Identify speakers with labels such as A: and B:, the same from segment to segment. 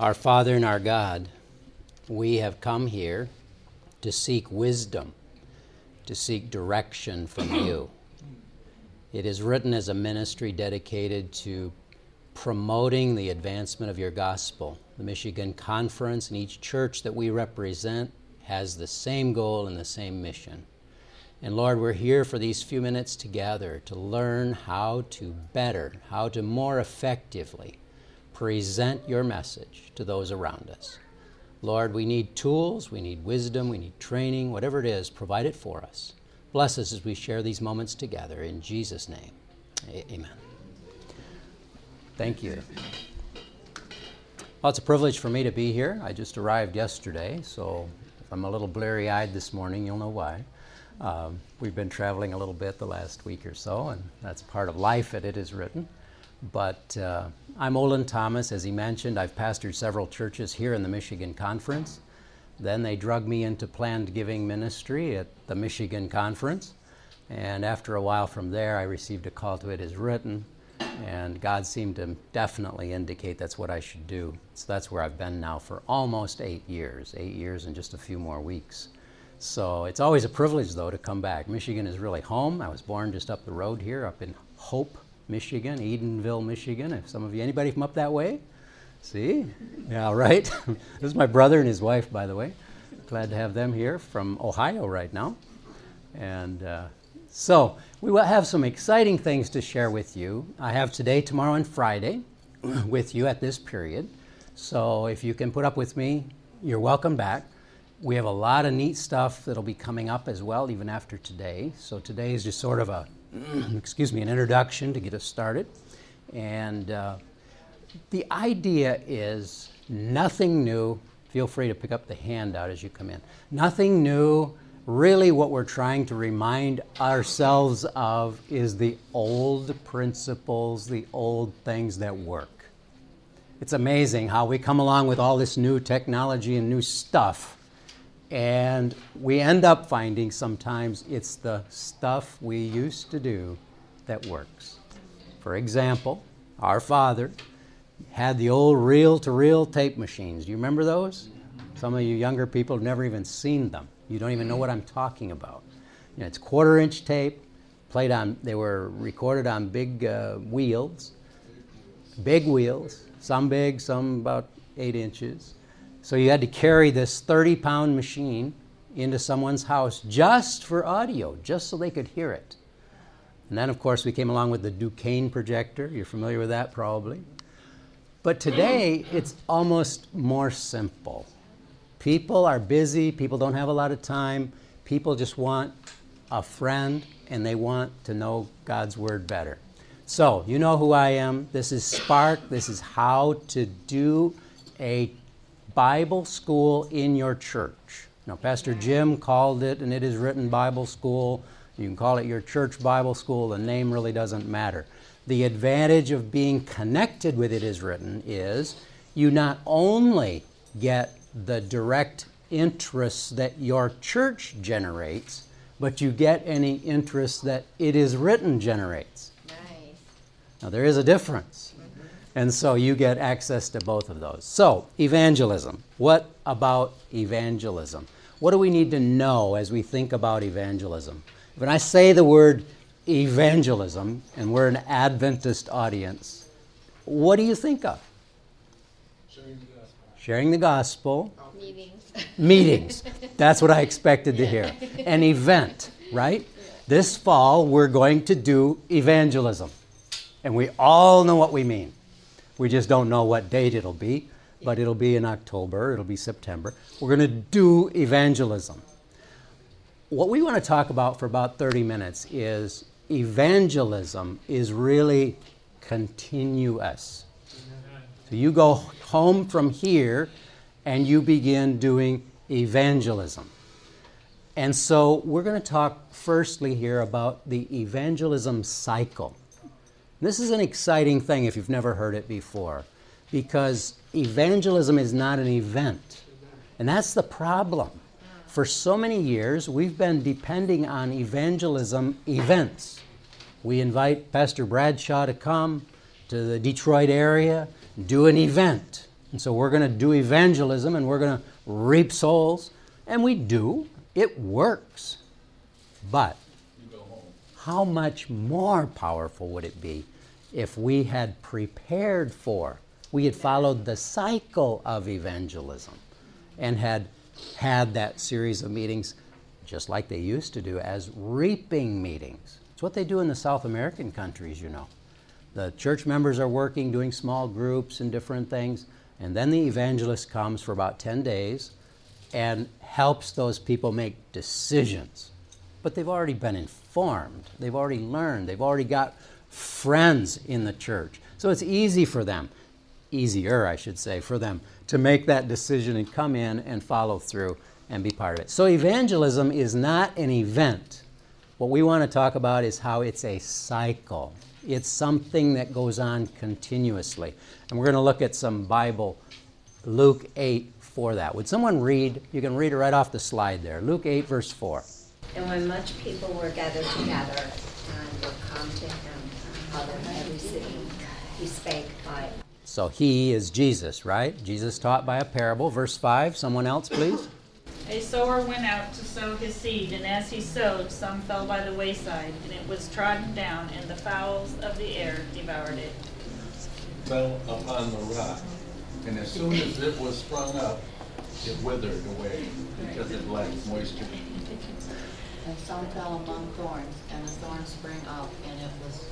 A: Our Father and our God, we have come here to seek wisdom, to seek direction from you. It is written as a ministry dedicated to promoting the advancement of your gospel. The Michigan Conference and each church that we represent has the same goal and the same mission. And Lord, we're here for these few minutes together to learn how to better, how to more effectively present your message to those around us. Lord, we need tools, we need wisdom, we need training, whatever it is, provide it for us. Bless us as we share these moments together. In Jesus' name, amen. Thank you. Well, it's a privilege for me to be here. I just arrived yesterday, so if I'm a little bleary eyed this morning, you'll know why. Um, we've been traveling a little bit the last week or so, and that's part of life, and it is written. But uh, I'm Olan Thomas. As he mentioned, I've pastored several churches here in the Michigan Conference. Then they drug me into planned giving ministry at the Michigan Conference. And after a while from there, I received a call to It Is Written. And God seemed to definitely indicate that's what I should do. So that's where I've been now for almost eight years, eight years and just a few more weeks. So it's always a privilege, though, to come back. Michigan is really home. I was born just up the road here, up in Hope, Michigan, Edenville, Michigan. If some of you, anybody from up that way? See? Yeah, right. this is my brother and his wife, by the way. Glad to have them here from Ohio right now. And uh, so we will have some exciting things to share with you. I have today, tomorrow, and Friday with you at this period. So if you can put up with me, you're welcome back. We have a lot of neat stuff that'll be coming up as well, even after today. So today is just sort of a excuse me, an introduction to get us started. And uh, the idea is nothing new. Feel free to pick up the handout as you come in. Nothing new. Really, what we're trying to remind ourselves of is the old principles, the old things that work. It's amazing how we come along with all this new technology and new stuff and we end up finding sometimes it's the stuff we used to do that works. For example, our father had the old reel to reel tape machines. Do you remember those? Some of you younger people have never even seen them. You don't even know what I'm talking about. You know, it's quarter inch tape, played on, they were recorded on big uh, wheels, big wheels, some big, some about eight inches. So you had to carry this 30 pound machine into someone's house just for audio, just so they could hear it. And then, of course, we came along with the DuKane projector. You're familiar with that, probably. But today, it's almost more simple. People are busy, people don't have a lot of time, people just want a friend and they want to know God's Word better. So, you know who I am. This is Spark. This is how to do a Bible school in your church. Now, Pastor Jim called it, and it is written Bible school. You can call it your church Bible school, the name really doesn't matter. The advantage of being connected with it is written is you not only get the direct interest that your church generates, but you get any interest that it is written generates. Nice. Now, there is a difference. And so you get access to both of those. So, evangelism. What about evangelism? What do we need to know as we think about evangelism? When I say the word evangelism, and we're an Adventist audience, what do you think of? Sharing the gospel. Sharing the gospel.
B: Meetings.
A: Meetings. That's what I expected to hear. An event, right? This fall, we're going to do evangelism. And we all know what we mean. We just don't know what date it'll be, but it'll be in October, it'll be September. We're going to do evangelism. What we want to talk about for about 30 minutes is evangelism is really continuous. So you go home from here and you begin doing evangelism. And so we're going to talk firstly here about the evangelism cycle. This is an exciting thing if you've never heard it before, because evangelism is not an event. And that's the problem. For so many years, we've been depending on evangelism events. We invite Pastor Bradshaw to come to the Detroit area, do an event. And so we're going to do evangelism and we're going to reap souls. And we do. It works. But how much more powerful would it be if we had prepared for, we had followed the cycle of evangelism and had had that series of meetings just like they used to do as reaping meetings. It's what they do in the South American countries, you know. The church members are working, doing small groups and different things, and then the evangelist comes for about 10 days and helps those people make decisions. But they've already been informed, they've already learned, they've already got friends in the church. So it's easy for them, easier, I should say, for them to make that decision and come in and follow through and be part of it. So evangelism is not an event. What we want to talk about is how it's a cycle. It's something that goes on continuously. And we're going to look at some Bible, Luke 8 for that. Would someone read? You can read it right off the slide there. Luke 8, verse 4.
B: And when much people were gathered together and were come to him out of every city, he spake by.
A: So he is Jesus, right? Jesus taught by a parable. Verse 5. Someone else, please.
C: A sower went out to sow his seed, and as he sowed, some fell by the wayside, and it was trodden down, and the fowls of the air devoured it.
D: Fell upon the rock, and as soon as it was sprung up, it withered away because it lacked moisture.
E: And some fell among thorns, and the thorns sprang up, and it was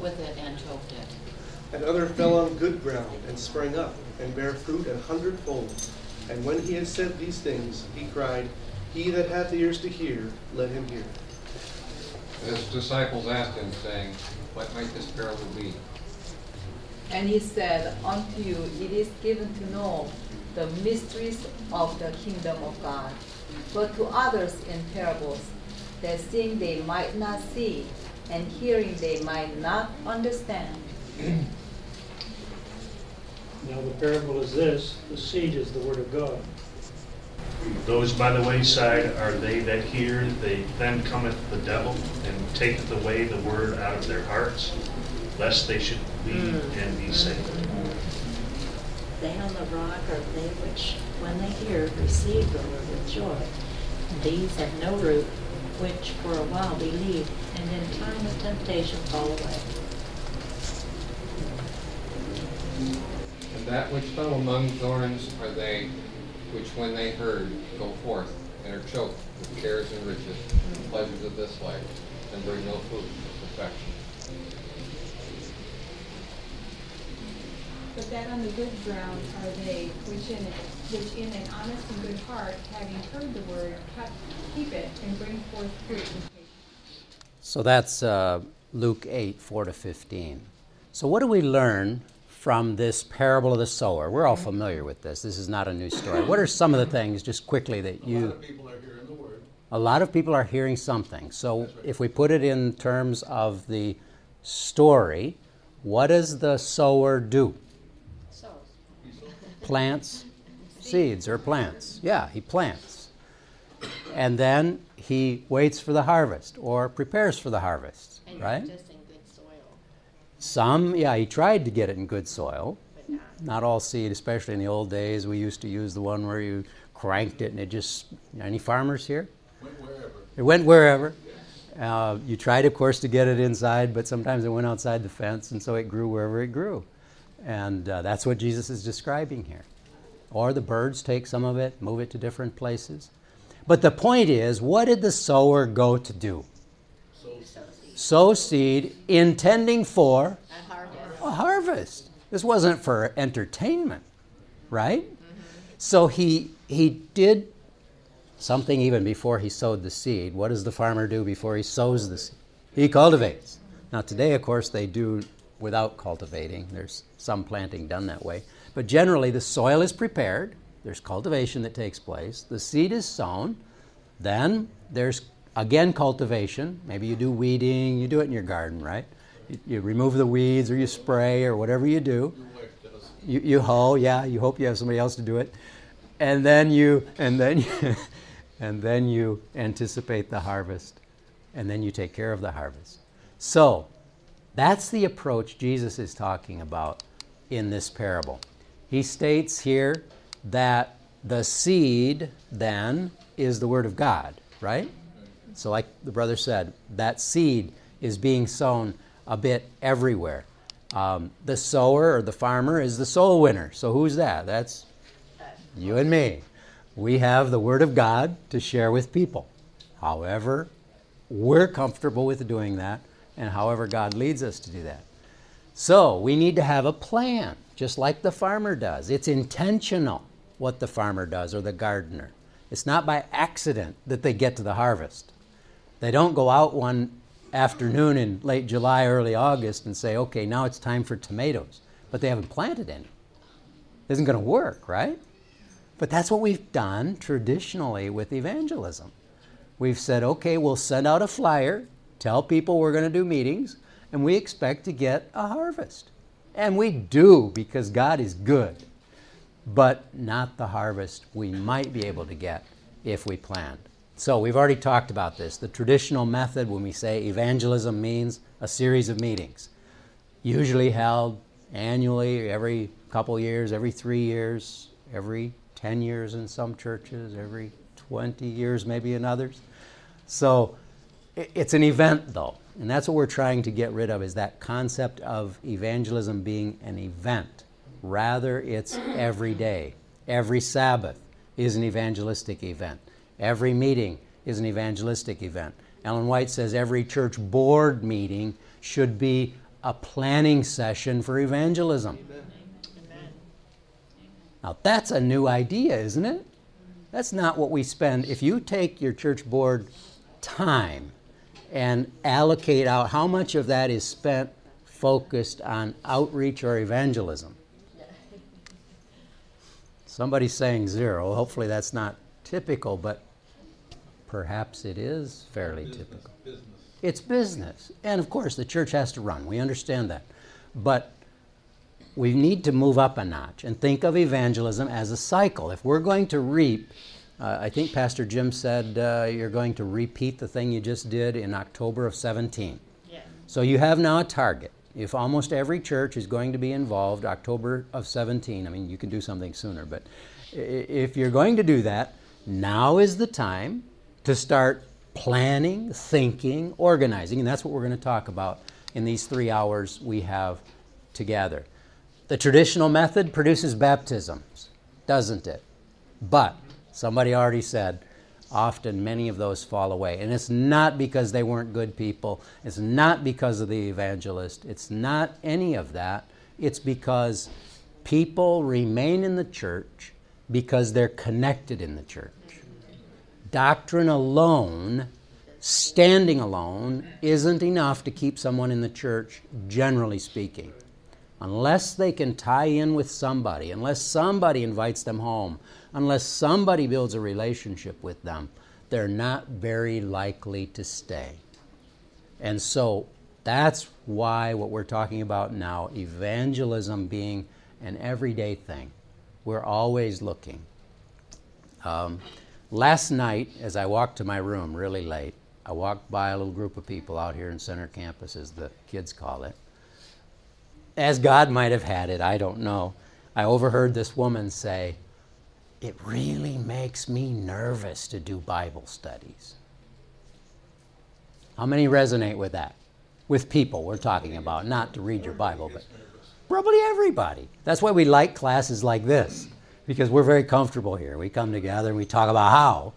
E: with it and choked it.
F: And other fell on good ground, and sprang up, and bare fruit an hundredfold. And when he had said these things, he cried, He that hath ears to hear, let him hear.
G: His disciples asked him, saying, What might this parable be?
H: And he said, Unto you it is given to know the mysteries of the kingdom of God, but to others in parables, that seeing they might not see, and hearing they might not understand.
I: Now the parable is this, the seed is the word of God. Those by the wayside are they that hear, they then cometh the devil, and taketh away the word out of their hearts, lest they should believe mm. and be saved. Mm.
B: They on the rock are they which, when they hear, receive the word with joy. These have no root, which for a while we believe, and in time of temptation fall away.
G: And that which fell among thorns are they which, when they heard, go forth and are choked with cares and riches, and pleasures of this life, and bring no fruit to perfection.
J: But that on the good ground are they which in, which in an honest and good heart, having heard the word, keep it and bring forth fruit in.
A: So that's uh, Luke 8, 4 to 15. So, what do we learn from this parable of the sower? We're all familiar with this. This is not a new story. What are some of the things, just quickly, that
D: A
A: you.
D: lot of people are hearing the word.
A: A lot of people are hearing something. So, if we put it in terms of the story, what does the sower do? Sows. Plants seeds or plants. Yeah, he plants. And then he waits for the harvest or prepares for the harvest,
E: And
A: right?
E: just in good soil,
A: Some, yeah, he tried to get it in good soil.
E: but not.
A: Not all seed, especially in the old days. We used to use the one where you cranked it and it just. Any farmers here?
D: Went wherever.
A: It went wherever. Uh, you tried, of course, to get it inside, but sometimes it went outside the fence, and so it grew wherever it grew. And uh, that's what Jesus is describing here. Or the birds take some of it, move it to different places. But the point is, what did the sower go to do? Sow seed, intending for
E: A harvest.
A: a harvest. This wasn't for entertainment, right? Mm-hmm. So he he did something even before he sowed the seed. What does the farmer do before he sows the seed? He cultivates. Now today, of course, they do without cultivating. There's some planting done that way, but generally the soil is prepared. There's cultivation that takes place. The seed is sown. Then there's again cultivation. Maybe you do weeding. You do it in your garden, right? You, you remove the weeds or you spray or whatever you do.
D: Your wife does.
A: You, you hoe, yeah. You hope you have somebody else to do it, and then you and then you, and then you anticipate the harvest, and then you take care of the harvest. So, that's the approach Jesus is talking about in this parable. He states here that the seed then is the Word of God, right? So, like the brother said, that seed is being sown a bit everywhere. Um, the sower or the farmer is the soul winner. So, who's that? That's you and me. We have the Word of God to share with people. However, we're comfortable with doing that, and however God leads us to do that. So, we need to have a plan, just like the farmer does. It's intentional what the farmer does or the gardener. It's not by accident that they get to the harvest. They don't go out one afternoon in late July, early August and say, okay, now it's time for tomatoes, but they haven't planted any. It isn't going to work, right? But that's what we've done traditionally with evangelism. We've said, okay, we'll send out a flyer, tell people we're going to do meetings, and we expect to get a harvest. And we do because God is good, but not the harvest we might be able to get if we planned. So we've already talked about this. The traditional method when we say evangelism means a series of meetings, usually held annually, every couple years, every three years, every 10 years in some churches, every 20 years maybe in others. So it's an event though, and that's what we're trying to get rid of is that concept of evangelism being an event. Rather, it's every day. Every Sabbath is an evangelistic event. Every meeting is an evangelistic event. Ellen White says every church board meeting should be a planning session for evangelism.
B: Amen.
A: Now, that's a new idea, isn't it? That's not what we spend. If you take your church board time and allocate out how much of that is spent focused on outreach or evangelism, somebody's saying zero. Hopefully, that's not typical, but perhaps it is fairly typical.
D: Business.
A: It's business. And of course, the church has to run. We understand that. But we need to move up a notch and think of evangelism as a cycle. If we're going to reap, uh, I think Pastor Jim said uh, you're going to repeat the thing you just did in October of 17.
B: Yeah.
A: So you have now a target. If almost every church is going to be involved October of 17, I mean, you can do something sooner, but if you're going to do that, now is the time to start planning, thinking, organizing, and that's what we're going to talk about in these three hours we have together. The traditional method produces baptisms, doesn't it? But somebody already said, often many of those fall away. And it's not because they weren't good people, it's not because of the evangelist, it's not any of that. It's because people remain in the church because they're connected in the church. Doctrine alone, standing alone, isn't enough to keep someone in the church, generally speaking. Unless they can tie in with somebody, unless somebody invites them home, unless somebody builds a relationship with them, they're not very likely to stay. And so that's why what we're talking about now, evangelism being an everyday thing. We're always looking. Um, last night, as I walked to my room really late, I walked by a little group of people out here in Center Campus, as the kids call it. As God might have had it, I don't know. I overheard this woman say, It really makes me nervous to do Bible studies. How many resonate with that? With people we're talking about, not to read your Bible, but probably everybody. That's why we like classes like this, because we're very comfortable here. We come together and we talk about how.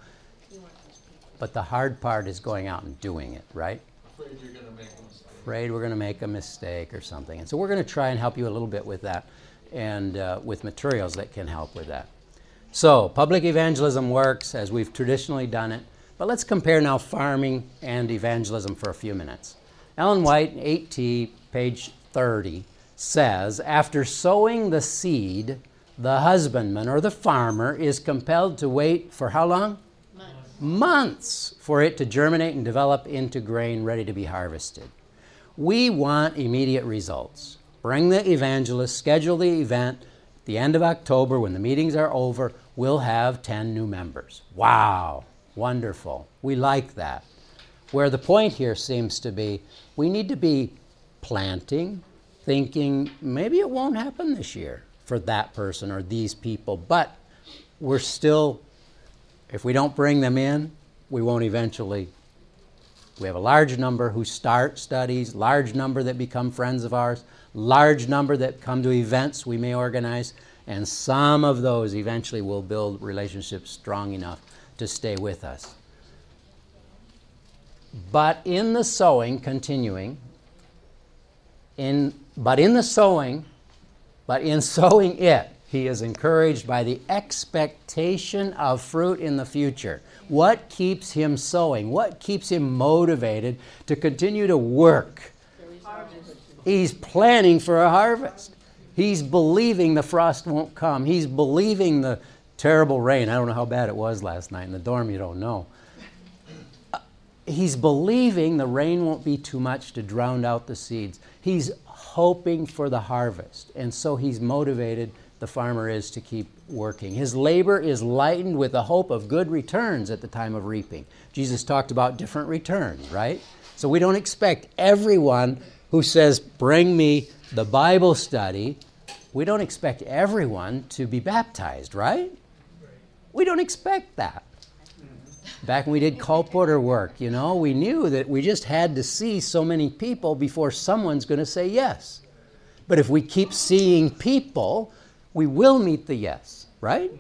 A: But the hard part is going out and doing it, right?
D: Afraid you're gonna make a mistake.
A: afraid we're going to make a mistake or something. And so we're going to try and help you a little bit with that and uh, with materials that can help with that. So, public evangelism works as we've traditionally done it, but let's compare now farming and evangelism for a few minutes. Ellen White, 8T, page 30, says After sowing the seed, the husbandman or the farmer is compelled to wait for how long? months Months for it to germinate and develop into grain ready to be harvested. We want immediate results. Bring the evangelist, schedule the event. The end of October, when the meetings are over, we'll have 10 new members. Wow, wonderful. We like that. Where the point here seems to be we need to be planting, thinking maybe it won't happen this year. for that person or these people. But we're still, if we don't bring them in, we won't eventually. We have a large number who start studies, large number that become friends of ours, large number that come to events we may organize, and some of those eventually will build relationships strong enough to stay with us. But in the sowing, continuing, in, but in the sowing, but in sowing it, he is encouraged by the expectation of fruit in the future. What keeps him sowing? What keeps him motivated to continue to work? He's planning for a harvest. He's believing the frost won't come. He's believing the terrible rain. I don't know how bad it was last night in the dorm, you don't know. Uh, he's believing the rain won't be too much to drown out the seeds. He's hoping for the harvest. And so he's motivated, the farmer is, to keep working. His labor is lightened with the hope of good returns at the time of reaping. Jesus talked about different returns, right? So we don't expect everyone who says, Bring me the Bible study, we don't expect everyone to be baptized, right? We don't expect that. Back when we did colporteur work, you know, we knew that we just had to see so many people before someone's going to say yes. But if we keep seeing people, we will meet the yes, right?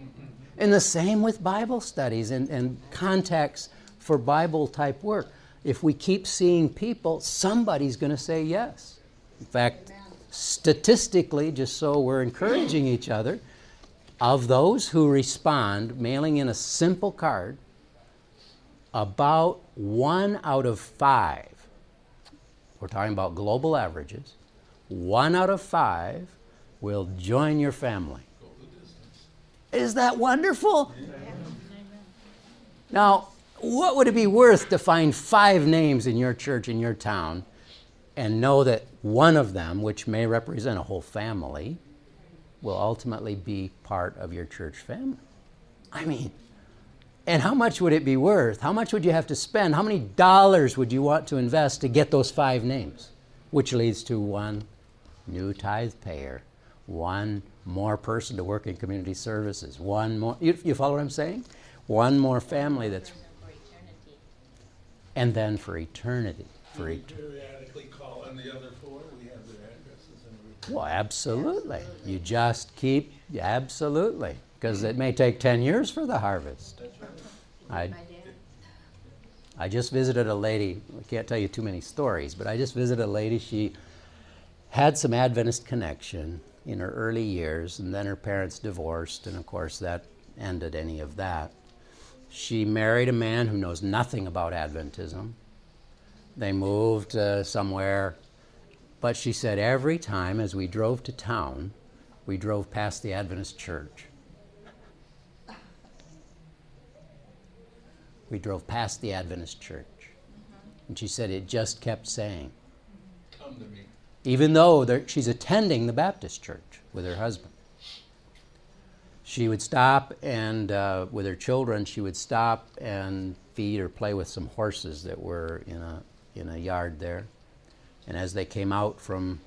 A: And the same with Bible studies and, and contacts for Bible type work. If we keep seeing people, somebody's going to say yes. In fact, statistically, just so we're encouraging each other, of those who respond, mailing in a simple card, about one out of five, we're talking about global averages, one out of five will join your family. Is that wonderful? Now, what would it be worth to find five names in your church, in your town, and know that one of them, which may represent a whole family, will ultimately be part of your church family? I mean, and how much would it be worth? How much would you have to spend? How many dollars would you want to invest to get those five names? Which leads to one new tithe payer, one more person to work in community services, one more. You, you follow what I'm saying? One more family that's. And then for eternity. For eternity.
D: Periodically call on the other four, we have their addresses and everything.
A: Well, absolutely. You just keep, absolutely, because it may take 10 years for the harvest. I, I just visited a lady, I can't tell you too many stories, but I just visited a lady. She had some Adventist connection in her early years, and then her parents divorced, and of course that ended any of that. She married a man who knows nothing about Adventism. They moved uh, somewhere, but she said every time as we drove to town, we drove past the Adventist church. We drove past the Adventist church. And she said it just kept saying,
D: Come to me.
A: even though she's attending the Baptist church with her husband. She would stop and, uh, with her children, she would stop and feed or play with some horses that were in a, in a yard there. And as they came out from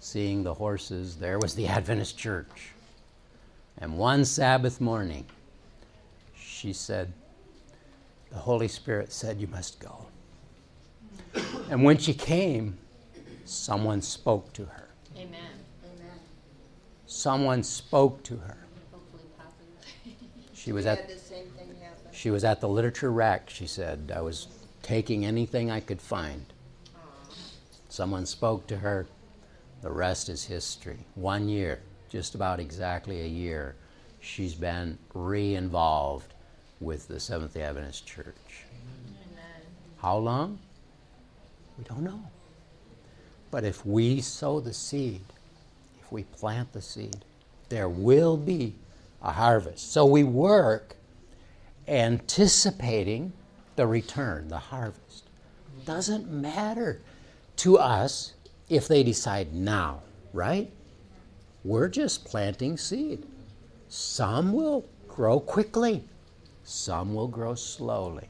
A: seeing the horses, there was the Adventist church. And one Sabbath morning, she said, The Holy Spirit said, You must go. And when she came, someone spoke to her.
E: Amen. Amen.
A: Someone spoke to her. She was at she was at the literature rack, she said. I was taking anything I could find. Someone spoke to her. The rest is history. One year, just about exactly a year, she's been re involved with the Seventh day Adventist Church. How long? We don't know. But if we sow the seed, if we plant the seed, there will be a harvest. So we work anticipating the return, the harvest. Doesn't matter to us if they decide now, right? We're just planting seed. Some will grow quickly, some will grow slowly,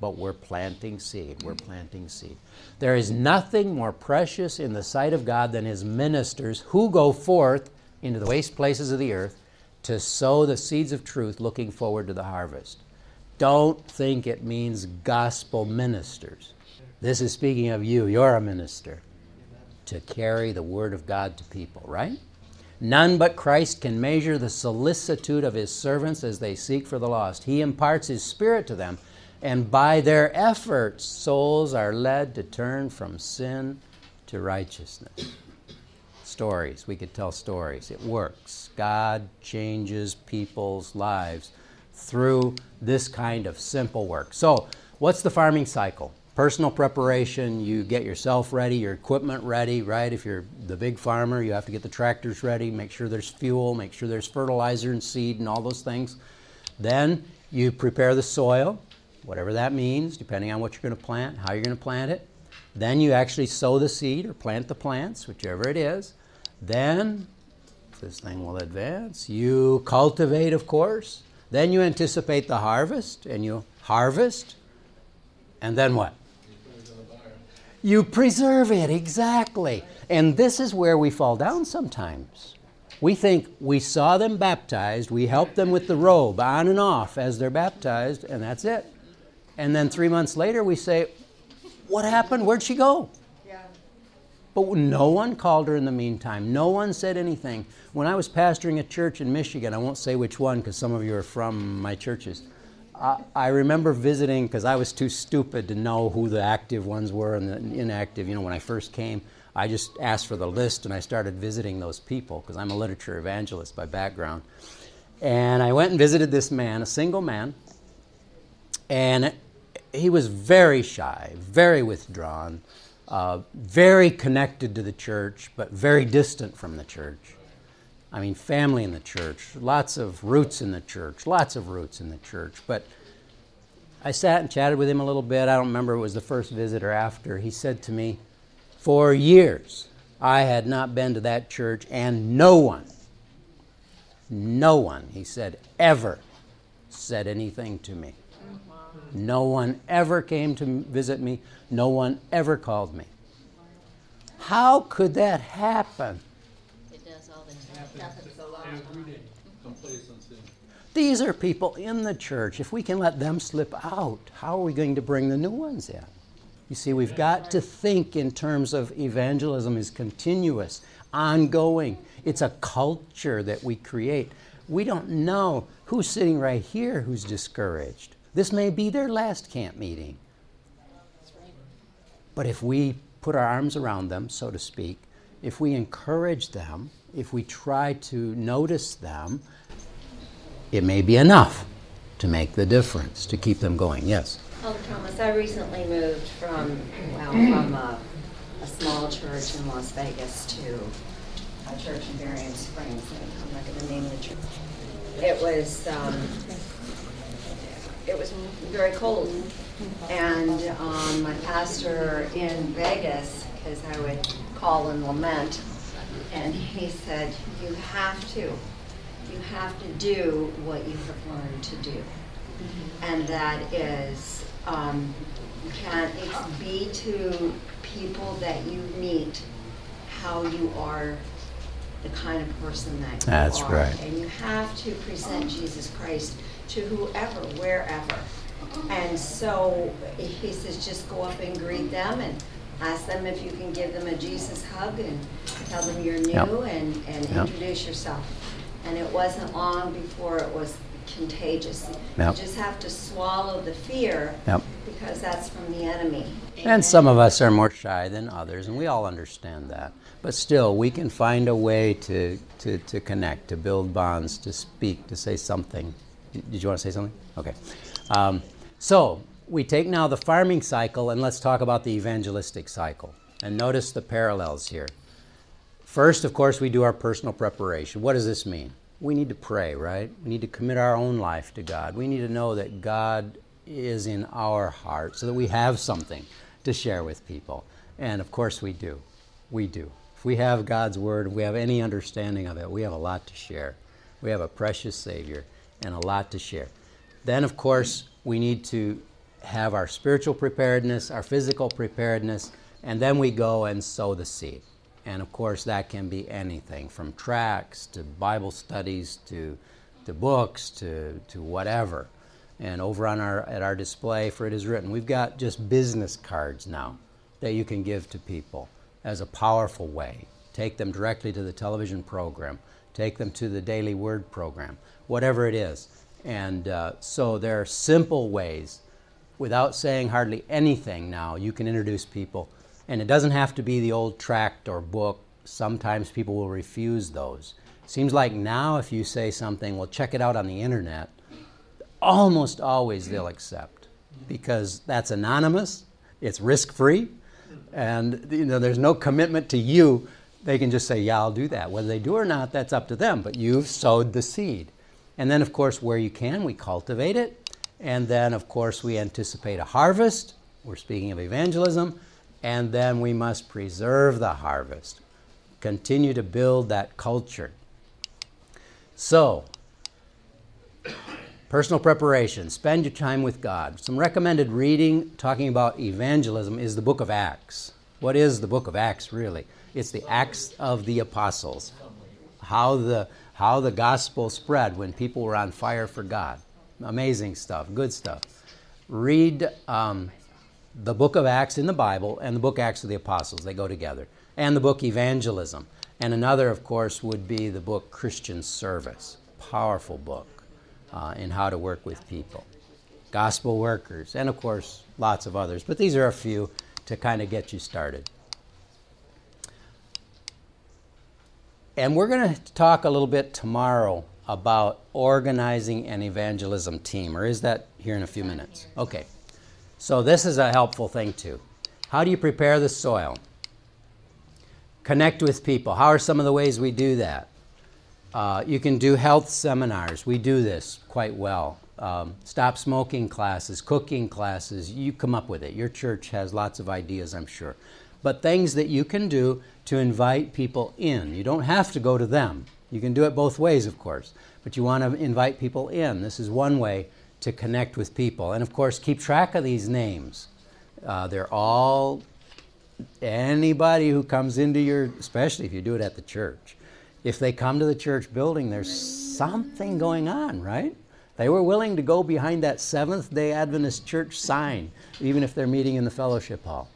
A: but we're planting seed. We're planting seed. There is nothing more precious in the sight of God than his ministers who go forth into the waste places of the earth to sow the seeds of truth looking forward to the harvest. Don't think it means gospel ministers. This is speaking of you. You're a minister to carry the word of God to people, right? None but Christ can measure the solicitude of his servants as they seek for the lost. He imparts his spirit to them, and by their efforts, souls are led to turn from sin to righteousness. Stories, we could tell stories. It works. God changes people's lives through this kind of simple work. So, what's the farming cycle? Personal preparation, you get yourself ready, your equipment ready, right? If you're the big farmer, you have to get the tractors ready, make sure there's fuel, make sure there's fertilizer and seed and all those things. Then you prepare the soil, whatever that means, depending on what you're going to plant, how you're going to plant it. Then you actually sow the seed or plant the plants, whichever it is. Then, this thing will advance, you cultivate, of course. Then you anticipate the harvest and you harvest. And then what? You preserve it, exactly. And this is where we fall down sometimes. We think we saw them baptized, we helped them with the robe on and off as they're baptized, and that's it. And then three months later, we say, What happened? Where'd she go? Yeah. But no one called her in the meantime. No one said anything. When I was pastoring a church in Michigan, I won't say which one because some of you are from my churches. I, remember visiting because I was too stupid to know who the active ones were and the inactive. You know, when I first came, I just asked for the list and I started visiting those people because I'm a literature evangelist by background. And I went and visited this man, a single man, and he was very shy, very withdrawn, uh, very connected to the church, but very distant from the church. I mean, family in the church, lots of roots in the church, lots of roots in the church. But I sat and chatted with him a little bit. I don't remember it was the first visit or after. He said to me, For years, I had not been to that church, and no one, no one, he said, ever said anything to me. No one ever came to visit me. No one ever called me. How could that happen? These are people in the church. If we can let them slip out, how are we going to bring the new ones in? You see, we've got to think in terms of evangelism is continuous, ongoing. It's a culture that we create. We don't know who's sitting right here who's discouraged. This may be their last camp meeting. But if we put our arms around them, so to speak, if we encourage them, if we try to notice them, it may be enough to make the difference, to keep them going. Yes?
K: Oh, Thomas, I recently moved from, well, from a, a small church in Las Vegas to a church in Berrien Springs. I'm not going to name the church. It was, um, it was very cold. And um, my pastor in Vegas, because I would call and lament, and he said, You have to, you have to do what you have learned to do. Mm-hmm. And that is, um, you can't be to people that you meet how you are the kind of person that you
A: That's
K: are.
A: right.
K: And you have to present Jesus Christ to whoever, wherever. And so he says, just go up and greet them and ask them if you can give them a Jesus hug and tell them you're new yep. and, and yep. introduce yourself. And it wasn't long before it was contagious. Yep. You just have to swallow the fear because that's from the enemy.
A: And some of us are more shy than others, and we all understand that. But still, we can find a way to, to, to connect, to build bonds, to speak, to say something. Did you want to say something? Okay. Um, so, we take now the farming cycle and let's talk about the evangelistic cycle. And notice the parallels here. First, of course, we do our personal preparation. What does this mean? We need to pray, right? We need to commit our own life to God. We need to know that God is in our heart so that we have something to share with people. And of course, we do. We do. If we have God's Word, if we have any understanding of it, we have a lot to share. We have a precious Savior and a lot to share. Then, of course, we need to have our spiritual preparedness, our physical preparedness, and then we go and sow the seed. And of course, that can be anything from tracts to Bible studies to, to books to, to whatever. And over on our, at our display for It Is Written, we've got just business cards now that you can give to people as a powerful way. Take them directly to the television program, take them to the daily word program, whatever it is. And uh, so there are simple ways, without saying hardly anything now, you can introduce people. And it doesn't have to be the old tract or book. Sometimes people will refuse those. Seems like now, if you say something, well, check it out on the internet, almost always they'll accept because that's anonymous, it's risk free, and you know, there's no commitment to you. They can just say, Yeah, I'll do that. Whether they do or not, that's up to them, but you've sowed the seed. And then, of course, where you can, we cultivate it. And then, of course, we anticipate a harvest. We're speaking of evangelism. And then we must preserve the harvest, continue to build that culture. So, personal preparation, spend your time with God. Some recommended reading talking about evangelism is the book of Acts. What is the book of Acts, really? It's the Acts of the Apostles. How the how the gospel spread when people were on fire for God. Amazing stuff, good stuff. Read um, the book of Acts in the Bible and the book Acts of the Apostles, they go together, and the book Evangelism. And another, of course, would be the book Christian Service. Powerful book uh, in how to work with people. Gospel workers, and of course, lots of others. But these are a few to kind of get you started. And we're going to talk a little bit tomorrow about organizing an evangelism team, or is that here in a few minutes? Okay. So, this is a helpful thing too. How do you prepare the soil? Connect with people. How are some of the ways we do that? Uh, you can do health seminars. We do this quite well. Um, stop smoking classes, cooking classes. You come up with it. Your church has lots of ideas, I'm sure. But things that you can do to invite people in. You don't have to go to them. You can do it both ways, of course, but you want to invite people in. This is one way to connect with people. And of course, keep track of these names. Uh, they're all anybody who comes into your, especially if you do it at the church. If they come to the church building, there's something going on, right? They were willing to go behind that Seventh day Adventist church sign, even if they're meeting in the fellowship hall.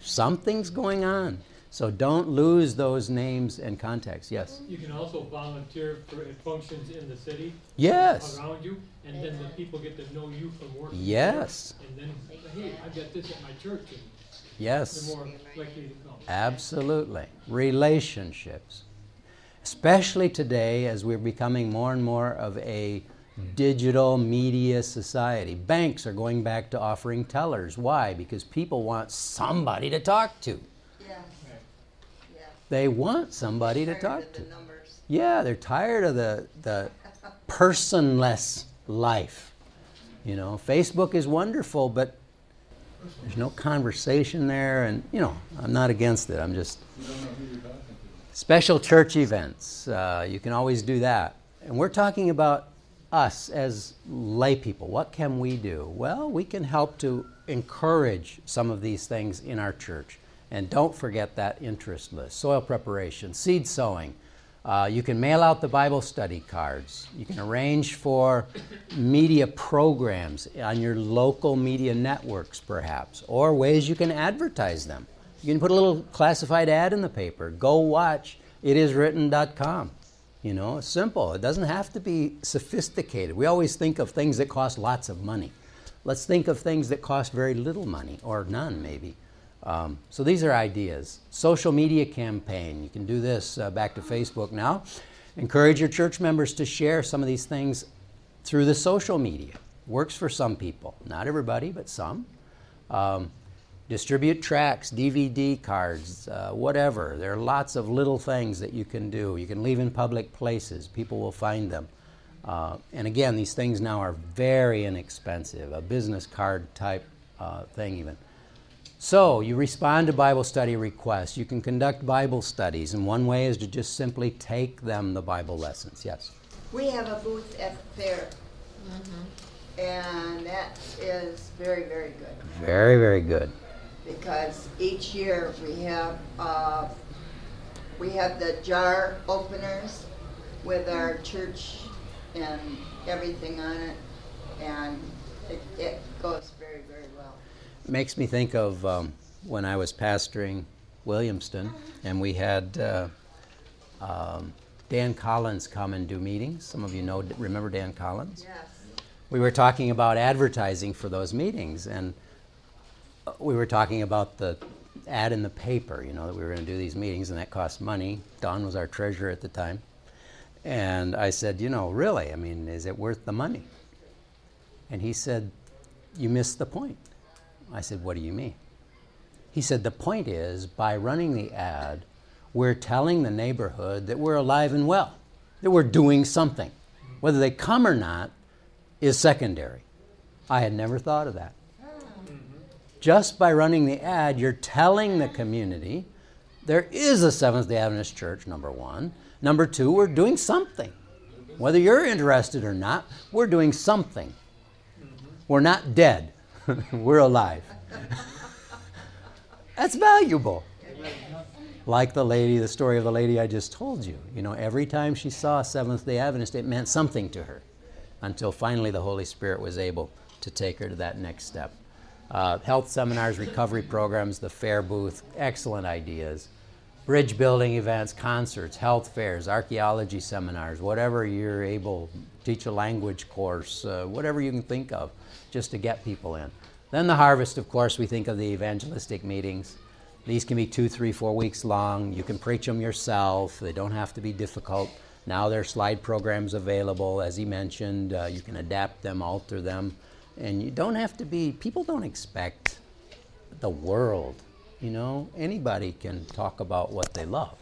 A: Something's going on. So don't lose those names and contacts. Yes?
L: You can also volunteer for functions in the city.
A: Yes.
L: Around you, and then the people get to know you from work.
A: Yes.
L: And then, hey, I've got this at my church. And
A: yes.
L: More likely to come.
A: Absolutely. Relationships. Especially today as we're becoming more and more of a digital media society. Banks are going back to offering tellers. Why? Because people want somebody to talk to. They want somebody to talk to. Yeah, they're tired of the, the personless life. You know, Facebook is wonderful, but there's no conversation there, and you know, I'm not against it. I'm just special church events. Uh, you can always do that, and we're talking about us as lay people. What can we do? Well, we can help to encourage some of these things in our church. And don't forget that interest list soil preparation, seed sowing. Uh, you can mail out the Bible study cards. You can arrange for media programs on your local media networks, perhaps, or ways you can advertise them. You can put a little classified ad in the paper. Go watch itiswritten.com. You know, simple. It doesn't have to be sophisticated. We always think of things that cost lots of money. Let's think of things that cost very little money, or none, maybe. Um, so these are ideas. Social media campaign. You can do this uh, back to Facebook now. Encourage your church members to share some of these things through the social media. Works for some people. Not everybody, but some. Um, distribute tracts, DVD cards, uh, whatever. There are lots of little things that you can do. You can leave in public places, people will find them. Uh, and again, these things now are very inexpensive, a business card type uh, thing, even. So, you respond to Bible study requests. You can conduct Bible studies, and one way is to just simply take them the Bible lessons. Yes?
M: We have a booth at the fair, and that is very, very good
A: Very, very good.
M: because each year we have uh, We have the jar openers with our church and everything on it, and it, it goes very, very well.
A: Makes me think of um, when I was pastoring Williamston, and we had uh, um, Dan Collins come and do meetings. Some of you know, remember Dan Collins?
M: Yes.
A: We were talking about advertising for those meetings, and uh, we were talking about the ad in the paper, you know, that we were going to do these meetings, and that cost money. Don was our treasurer at the time. And I said, you know, really, I mean, is it worth the money? And he said, you missed the point. I said, what do you mean? He said, the point is by running the ad, we're telling the neighborhood that we're alive and well, that we're doing something. Whether they come or not is secondary. I had never thought of that. Just by running the ad, you're telling the community there is a Seventh day Adventist church, number one. Number two, we're doing something. Whether you're interested or not, we're doing something. We're not dead, we're alive. That's valuable. Like the lady, the story of the lady I just told you. You know, every time she saw Seventh day Adventist, it meant something to her until finally the Holy Spirit was able to take her to that next step. Uh, health seminars, recovery programs, the fair booth, excellent ideas. Bridge building events, concerts, health fairs, archaeology seminars, whatever you're able, teach a language course, uh, whatever you can think of, just to get people in. Then the harvest, of course, we think of the evangelistic meetings. These can be two, three, four weeks long. You can preach them yourself. They don't have to be difficult. Now there are slide programs available, as he mentioned. Uh, you can adapt them, alter them, and you don't have to be. People don't expect the world. You know, anybody can talk about what they love.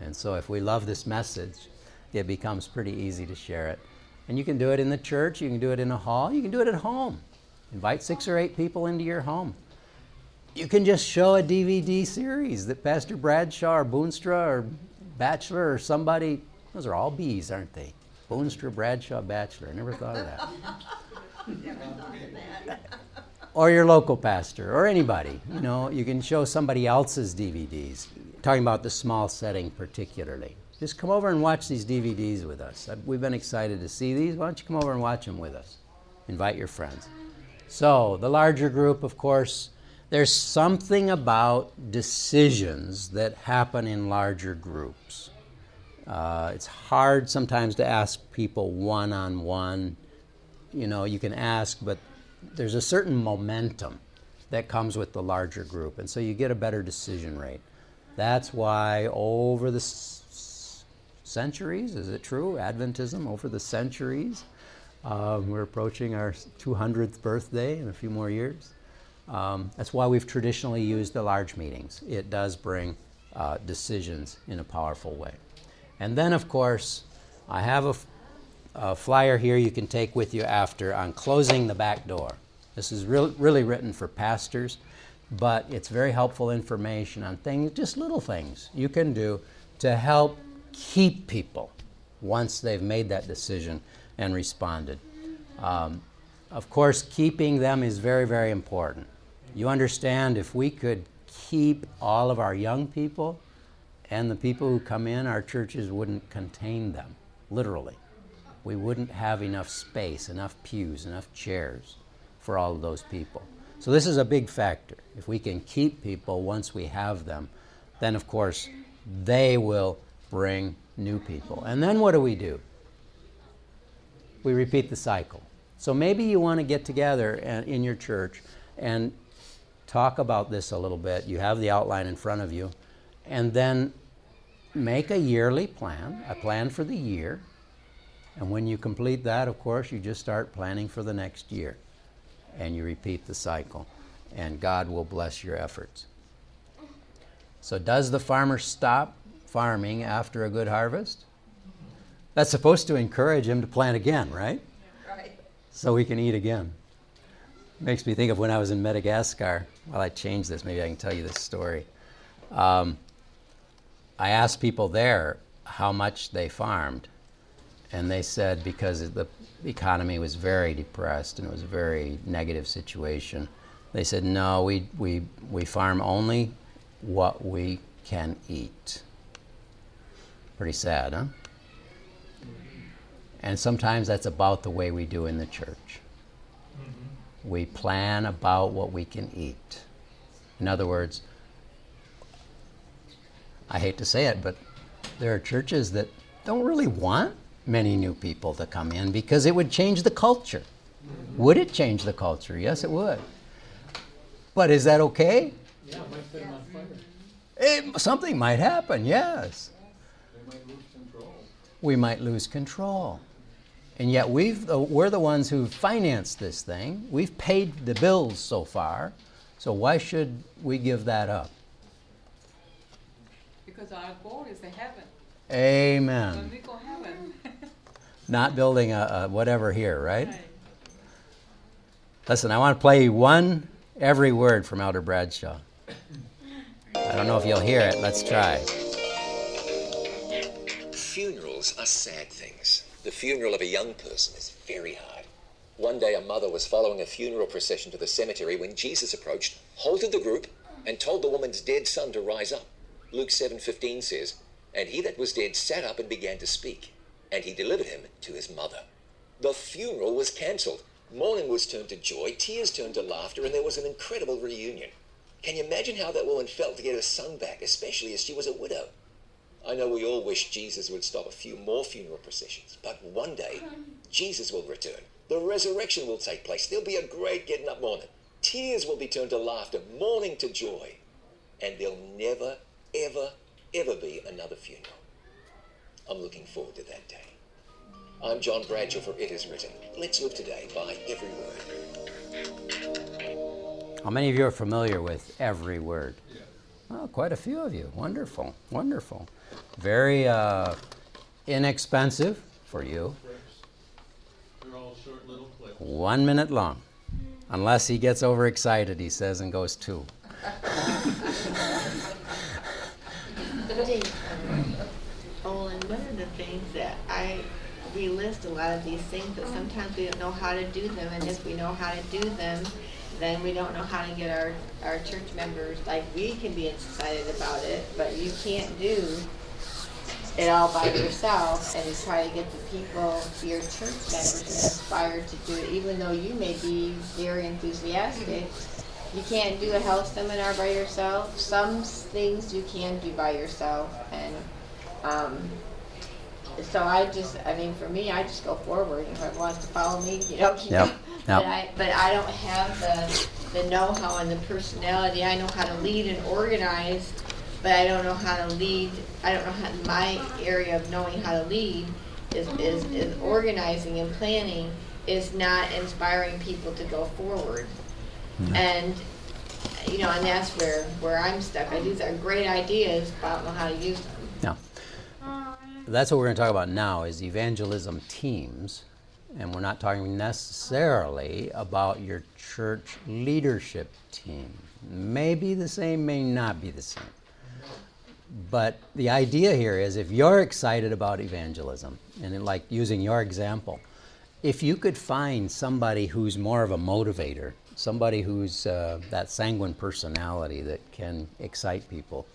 A: And so, if we love this message, it becomes pretty easy to share it. And you can do it in the church, you can do it in a hall, you can do it at home. Invite six or eight people into your home. You can just show a DVD series that Pastor Bradshaw or Boonstra or Batchelor or somebody, those are all B's, aren't they? Boonstra, Bradshaw, Batchelor. I never thought of that. or your local pastor or anybody. You know, you can show somebody else's DVDs. Talking about the small setting particularly. Just come over and watch these DVDs with us. We've been excited to see these. Why don't you come over and watch them with us? Invite your friends. So, the larger group, of course, there's something about decisions that happen in larger groups. Uh, it's hard sometimes to ask people one on one. You know, you can ask, but there's a certain momentum that comes with the larger group, and so you get a better decision rate. That's why over the centuries, is it true? Adventism, over the centuries, um, we're approaching our 200th birthday in a few more years. Um, that's why we've traditionally used the large meetings. It does bring uh, decisions in a powerful way. And then, of course, I have a, flyer here you can take with you after on closing the back door. This is real, really written for pastors, but it's very helpful information on things, just little things you can do to help keep people once they've made that decision and responded. Um, of course, keeping them is very, very important. You understand if we could keep all of our young people and the people who come in, our churches wouldn't contain them, literally. We wouldn't have enough space, enough pews, enough chairs for all of those people. So, this is a big factor. If we can keep people once we have them, then of course they will bring new people. And then what do we do? We repeat the cycle. So, maybe you want to get together in your church and talk about this a little bit. You have the outline in front of you. And then make a yearly plan, a plan for the year. And when you complete that, of course, you just start planning for the next year. And you repeat the cycle. And God will bless your efforts. So, does the farmer stop farming after a good harvest? That's supposed to encourage him to plant again, right?
M: Right.
A: So he can eat again. Makes me think of when I was in Madagascar. Well, I changed this. Maybe I can tell you this story. Um, I asked people there how much they farmed, and they said because the economy was very depressed and it was a very negative situation, they said, no, we, we, we farm only what we can eat. Pretty sad, huh? And sometimes that's about the way we do in the church. Mm-hmm. We plan about what we can eat. In other words, I hate to say it, but there are churches that don't really want many new people to come in because it would change the culture. Mm-hmm. Would it change the culture? Yes, it would. But is that okay?
L: Yeah, might set them on fire.
A: It, something might happen, yes.
D: They might lose control.
A: We might lose control. And yet we've, uh, we're the ones who've financed this thing. We've paid the bills so far. So why should we give that up?
H: Because our goal is the heaven. When
A: Amen.
H: we go heaven.
A: Not building a, a whatever here, right? Listen, I want to play one every word from Elder Bradshaw. I don't know if you'll hear it. Let's try.
N: Funerals are sad things. The funeral of a young person is very hard. One day, a mother was following a funeral procession to the cemetery when Jesus approached, halted the group, and told the woman's dead son to rise up. Luke 7:15 says, "And he that was dead sat up and began to speak, and he delivered him to his mother." The funeral was cancelled. Mourning was turned to joy, tears turned to laughter, and there was an incredible reunion. Can you imagine how that woman felt to get her son back, especially as she was a widow? I know we all wish Jesus would stop a few more funeral processions, but one day Jesus will return. The resurrection will take place. There'll be a great getting up morning. Tears will be turned to laughter, mourning to joy. And there'll never, ever, ever be another funeral. I'm looking forward to that day. I'm John Bradshaw for It Is Written. Let's live today by every word.
A: How many of you are familiar with every word? Well, quite a few of you. Wonderful, wonderful. Very uh, inexpensive for you.
D: They're all short little clips.
A: One minute long. Unless he gets overexcited, he says, and goes two.
O: Dave, Olan, one of the things that I, we list a lot of these things, but sometimes we don't know how to do them, and if we know how to do them, then we don't know how to get our, our church members, like, we can be excited about it, but you can't do it all by yourself and try to get the people, to your church members inspired to do it, even though you may be very enthusiastic. You can't do a health seminar by yourself. Some things you can do by yourself, and um, so I just, I mean, for me, I just go forward. If everyone wants to follow me, you know. keep
A: Yep,
O: going. But. I, but I don't have the the know-how and the personality. I know how to lead and organize, but I don't know how to lead. I don't know how my area of knowing how to lead is is, is organizing and planning is not inspiring people to go forward. Mm-hmm. And you know, and that's where where I'm stuck. I these are great ideas, but I don't know how to use them.
A: Now, that's what we're going to talk about now is evangelism teams. And we're not talking necessarily about your church leadership team. May be the same, may not be the same. But the idea here is if you're excited about evangelism, and like using your example, if you could find somebody who's more of a motivator, somebody who's uh, that sanguine personality that can excite people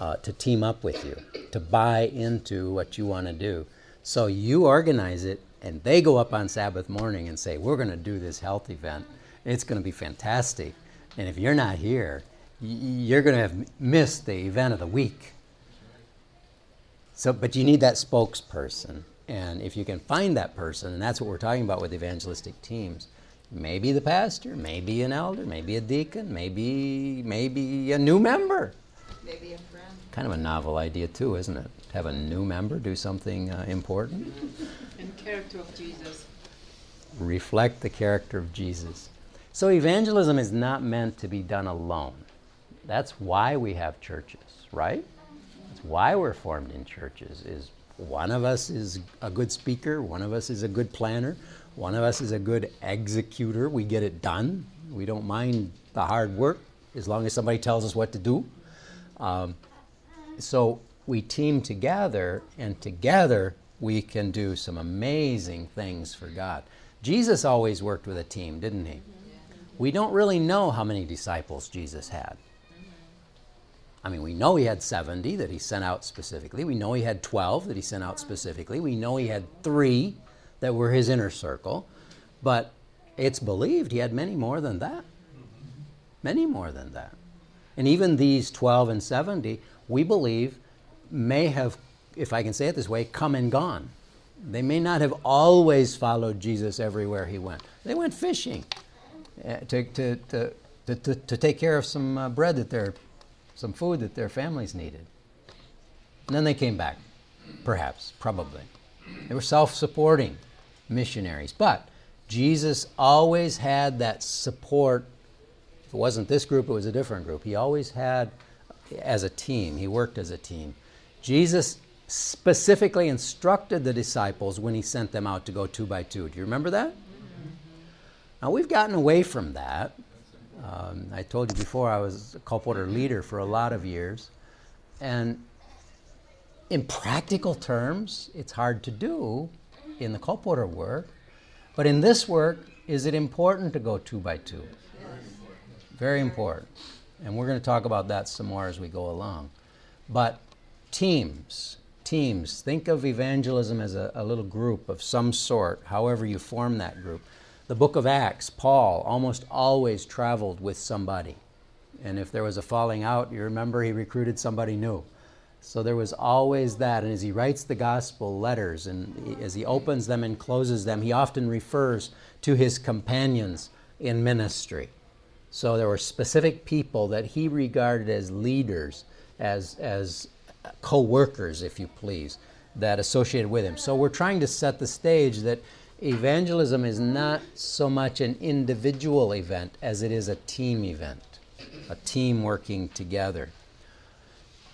A: uh, to team up with you, to buy into what you want to do. So you organize it, and they go up on Sabbath morning and say, We're going to do this health event. It's going to be fantastic. And if you're not here, you're going to have missed the event of the week. So, but you need that spokesperson. And if you can find that person, and that's what we're talking about with evangelistic teams, maybe the pastor, maybe an elder, maybe a deacon, maybe maybe a new member.
E: Maybe a friend.
A: Kind of a novel idea too, isn't it? Have a new member do something uh, important,
E: And character of Jesus.
A: reflect the character of Jesus. So evangelism is not meant to be done alone. That's why we have churches, right? Why we're formed in churches. Is one of us is a good speaker, one of us is a good planner, one of us is a good executor. We get it done. We don't mind the hard work as long as somebody tells us what to do. Um, so we team together, and together we can do some amazing things for God. Jesus always worked with a team, didn't he? We don't really know how many disciples Jesus had. I mean, we know he had 70 that he sent out specifically. We know he had 12 that he sent out specifically. We know he had three that were his inner circle. But it's believed he had many more than that. Many more than that. And even these 12 and 70, we believe, may have, if I can say it this way, come and gone. They may not have always followed Jesus everywhere he went. They went fishing uh, to, to, to, to, take care of some uh, bread that their, some food that their families needed. And then they came back, perhaps, probably. They were self supporting missionaries. But Jesus always had that support. If it wasn't this group, it was a different group. He always had, as a team, he worked as a team. Jesus specifically instructed the disciples when he sent them out to go two by two. Do you remember that? Now, we've gotten away from that. Um, I told you before I was a colporteur leader for a lot of years. And in practical terms, it's hard to do in the colporteur work. But in this work, is it important to go two by two? Very important. And we're going to talk about that some more as we go along. But teams, teams, think of evangelism as a, a little group of some sort, however you form that group. The book of Acts, Paul almost always traveled with somebody. And if there was a falling out, you remember he recruited somebody new. So there was always that. And as he writes the gospel letters and as he opens them and closes them, he often refers to his companions in ministry. So there were specific people that he regarded as leaders, as, as co workers, if you please, that associated with him. So we're trying to set the stage that evangelism is not so much an individual event as it is a team event, a team working together.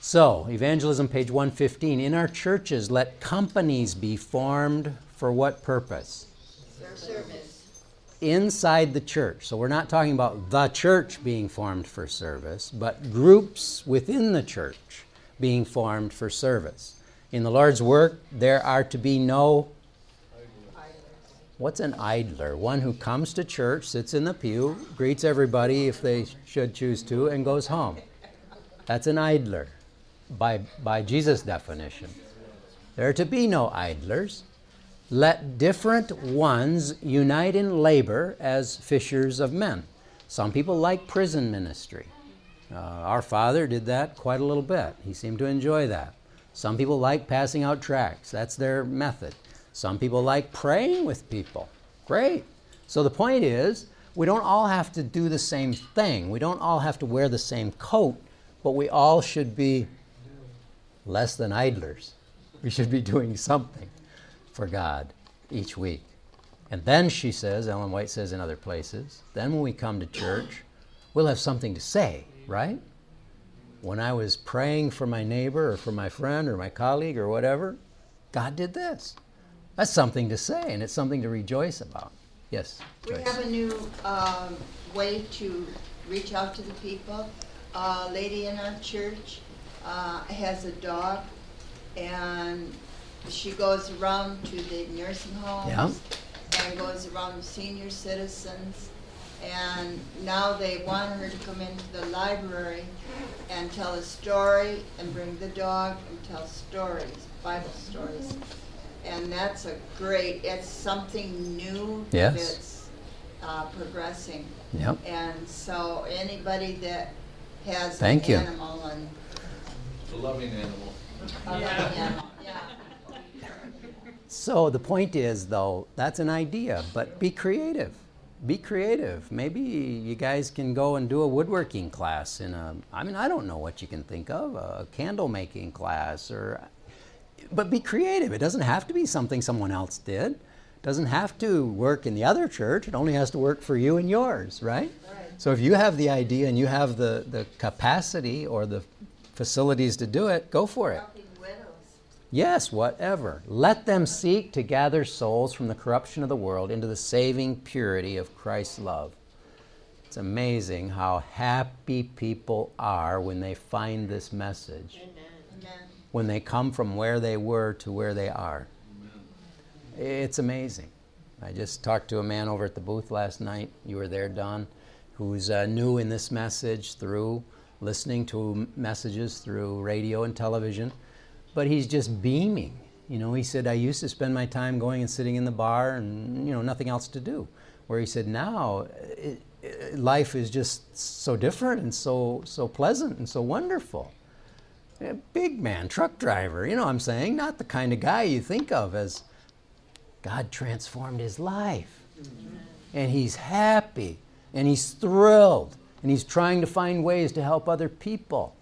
A: So, evangelism, page 115. In our churches, let companies be formed for what purpose?
M: For service.
A: Inside the church. So, we're not talking about the church being formed for service, but groups within the church being formed for service. In the Lord's work, there are to be no. What's an idler? One who comes to church, sits in the pew, greets everybody if they should choose to, and goes home. That's an idler by, by Jesus' definition. There are to be no idlers. Let different ones unite in labor as fishers of men. Some people like prison ministry. Uh, our father did that quite a little bit. He seemed to enjoy that. Some people like passing out tracts. That's their method. Some people like praying with people. Great. So the point is, we don't all have to do the same thing. We don't all have to wear the same coat, but we all should be less than idlers. We should be doing something for God each week. And then she says, Ellen White says in other places, then when we come to church, we'll have something to say, right? When I was praying for my neighbor or for my friend or my colleague or whatever, God did this. That's something to say, and it's something to rejoice about. Yes.
M: We
A: Joyce.
M: have a new um, way to reach out to the people. A lady in our church uh, has a dog, and she goes around to the nursing homes and goes around to senior citizens. And now they want her to come into the library and tell a story and bring the dog and tell stories, Bible stories. And that's a great, it's something new
A: Yes.
M: that's uh, progressing.
A: Yep.
M: And so anybody that has
A: Thank
M: an
A: you.
M: animal and
D: A loving animal.
M: a loving animal, yeah.
A: So the point is, though, that's an idea, but be creative. Be creative. Maybe you guys can go and do a woodworking class in a, I mean, I don't know what you can think of, a candle making class or, but be creative. It doesn't have to be something someone else did. It doesn't have to work in the other church. It only has to work for you and yours, right? So if you have the idea and you have the, the capacity or the facilities to do it, go for it. Yes, whatever. Let them seek to gather souls from the corruption of the world into the saving purity of Christ's love. It's amazing how happy people are when they find this message, when they come from where they were to where they are. It's amazing. I just talked to a man over at the booth last night. You were there, Don, who's uh, new in this message through listening to messages through radio and television, but he's just beaming. You know, he said, I used to spend my time going and sitting in the bar and, you know, nothing else to do. Where he said, now it, it, life is just so different and so, so pleasant and so wonderful. A big man, truck driver, you know what I'm saying? Not the kind of guy you think of as God transformed his life. And he's happy and he's thrilled and he's trying to find ways to help other people.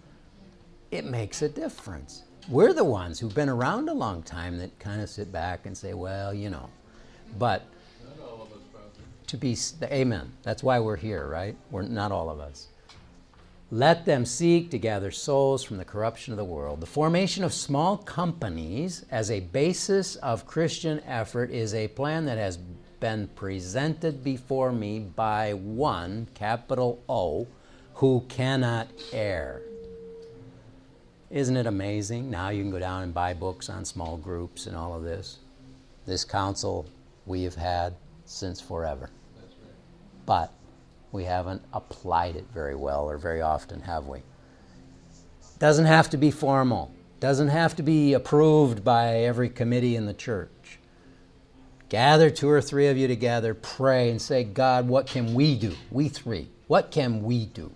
A: It makes a difference. We're the ones who've been around a long time that kind of sit back and say, well, you know. But to be, amen. That's why we're here, right? We're not all of us. Let them seek to gather souls from the corruption of the world. The formation of small companies as a basis of Christian effort is a plan that has been presented before me by one, capital O, who cannot err. Isn't it amazing? Now you can go down and buy books on small groups and all of this. This counsel we have had since forever. But we haven't applied it very well or very often, have we? Doesn't have to be formal, doesn't have to be approved by every committee in the church. Gather two or three of you together, pray, and say, God, what can we do? We three. What can we do?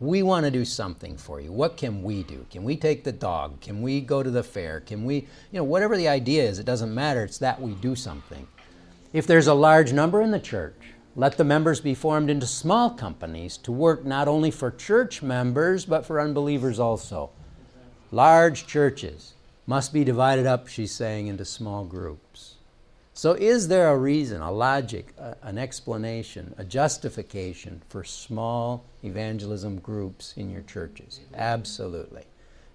A: We want to do something for you. What can we do? Can we take the dog? Can we go to the fair? Can we, you know, whatever the idea is, it doesn't matter. It's that we do something. If there's a large number in the church, let the members be formed into small companies to work not only for church members, but for unbelievers also. Large churches must be divided up, she's saying, into small groups. So, is there a reason, a logic, a, an explanation, a justification for small evangelism groups in your churches? Absolutely.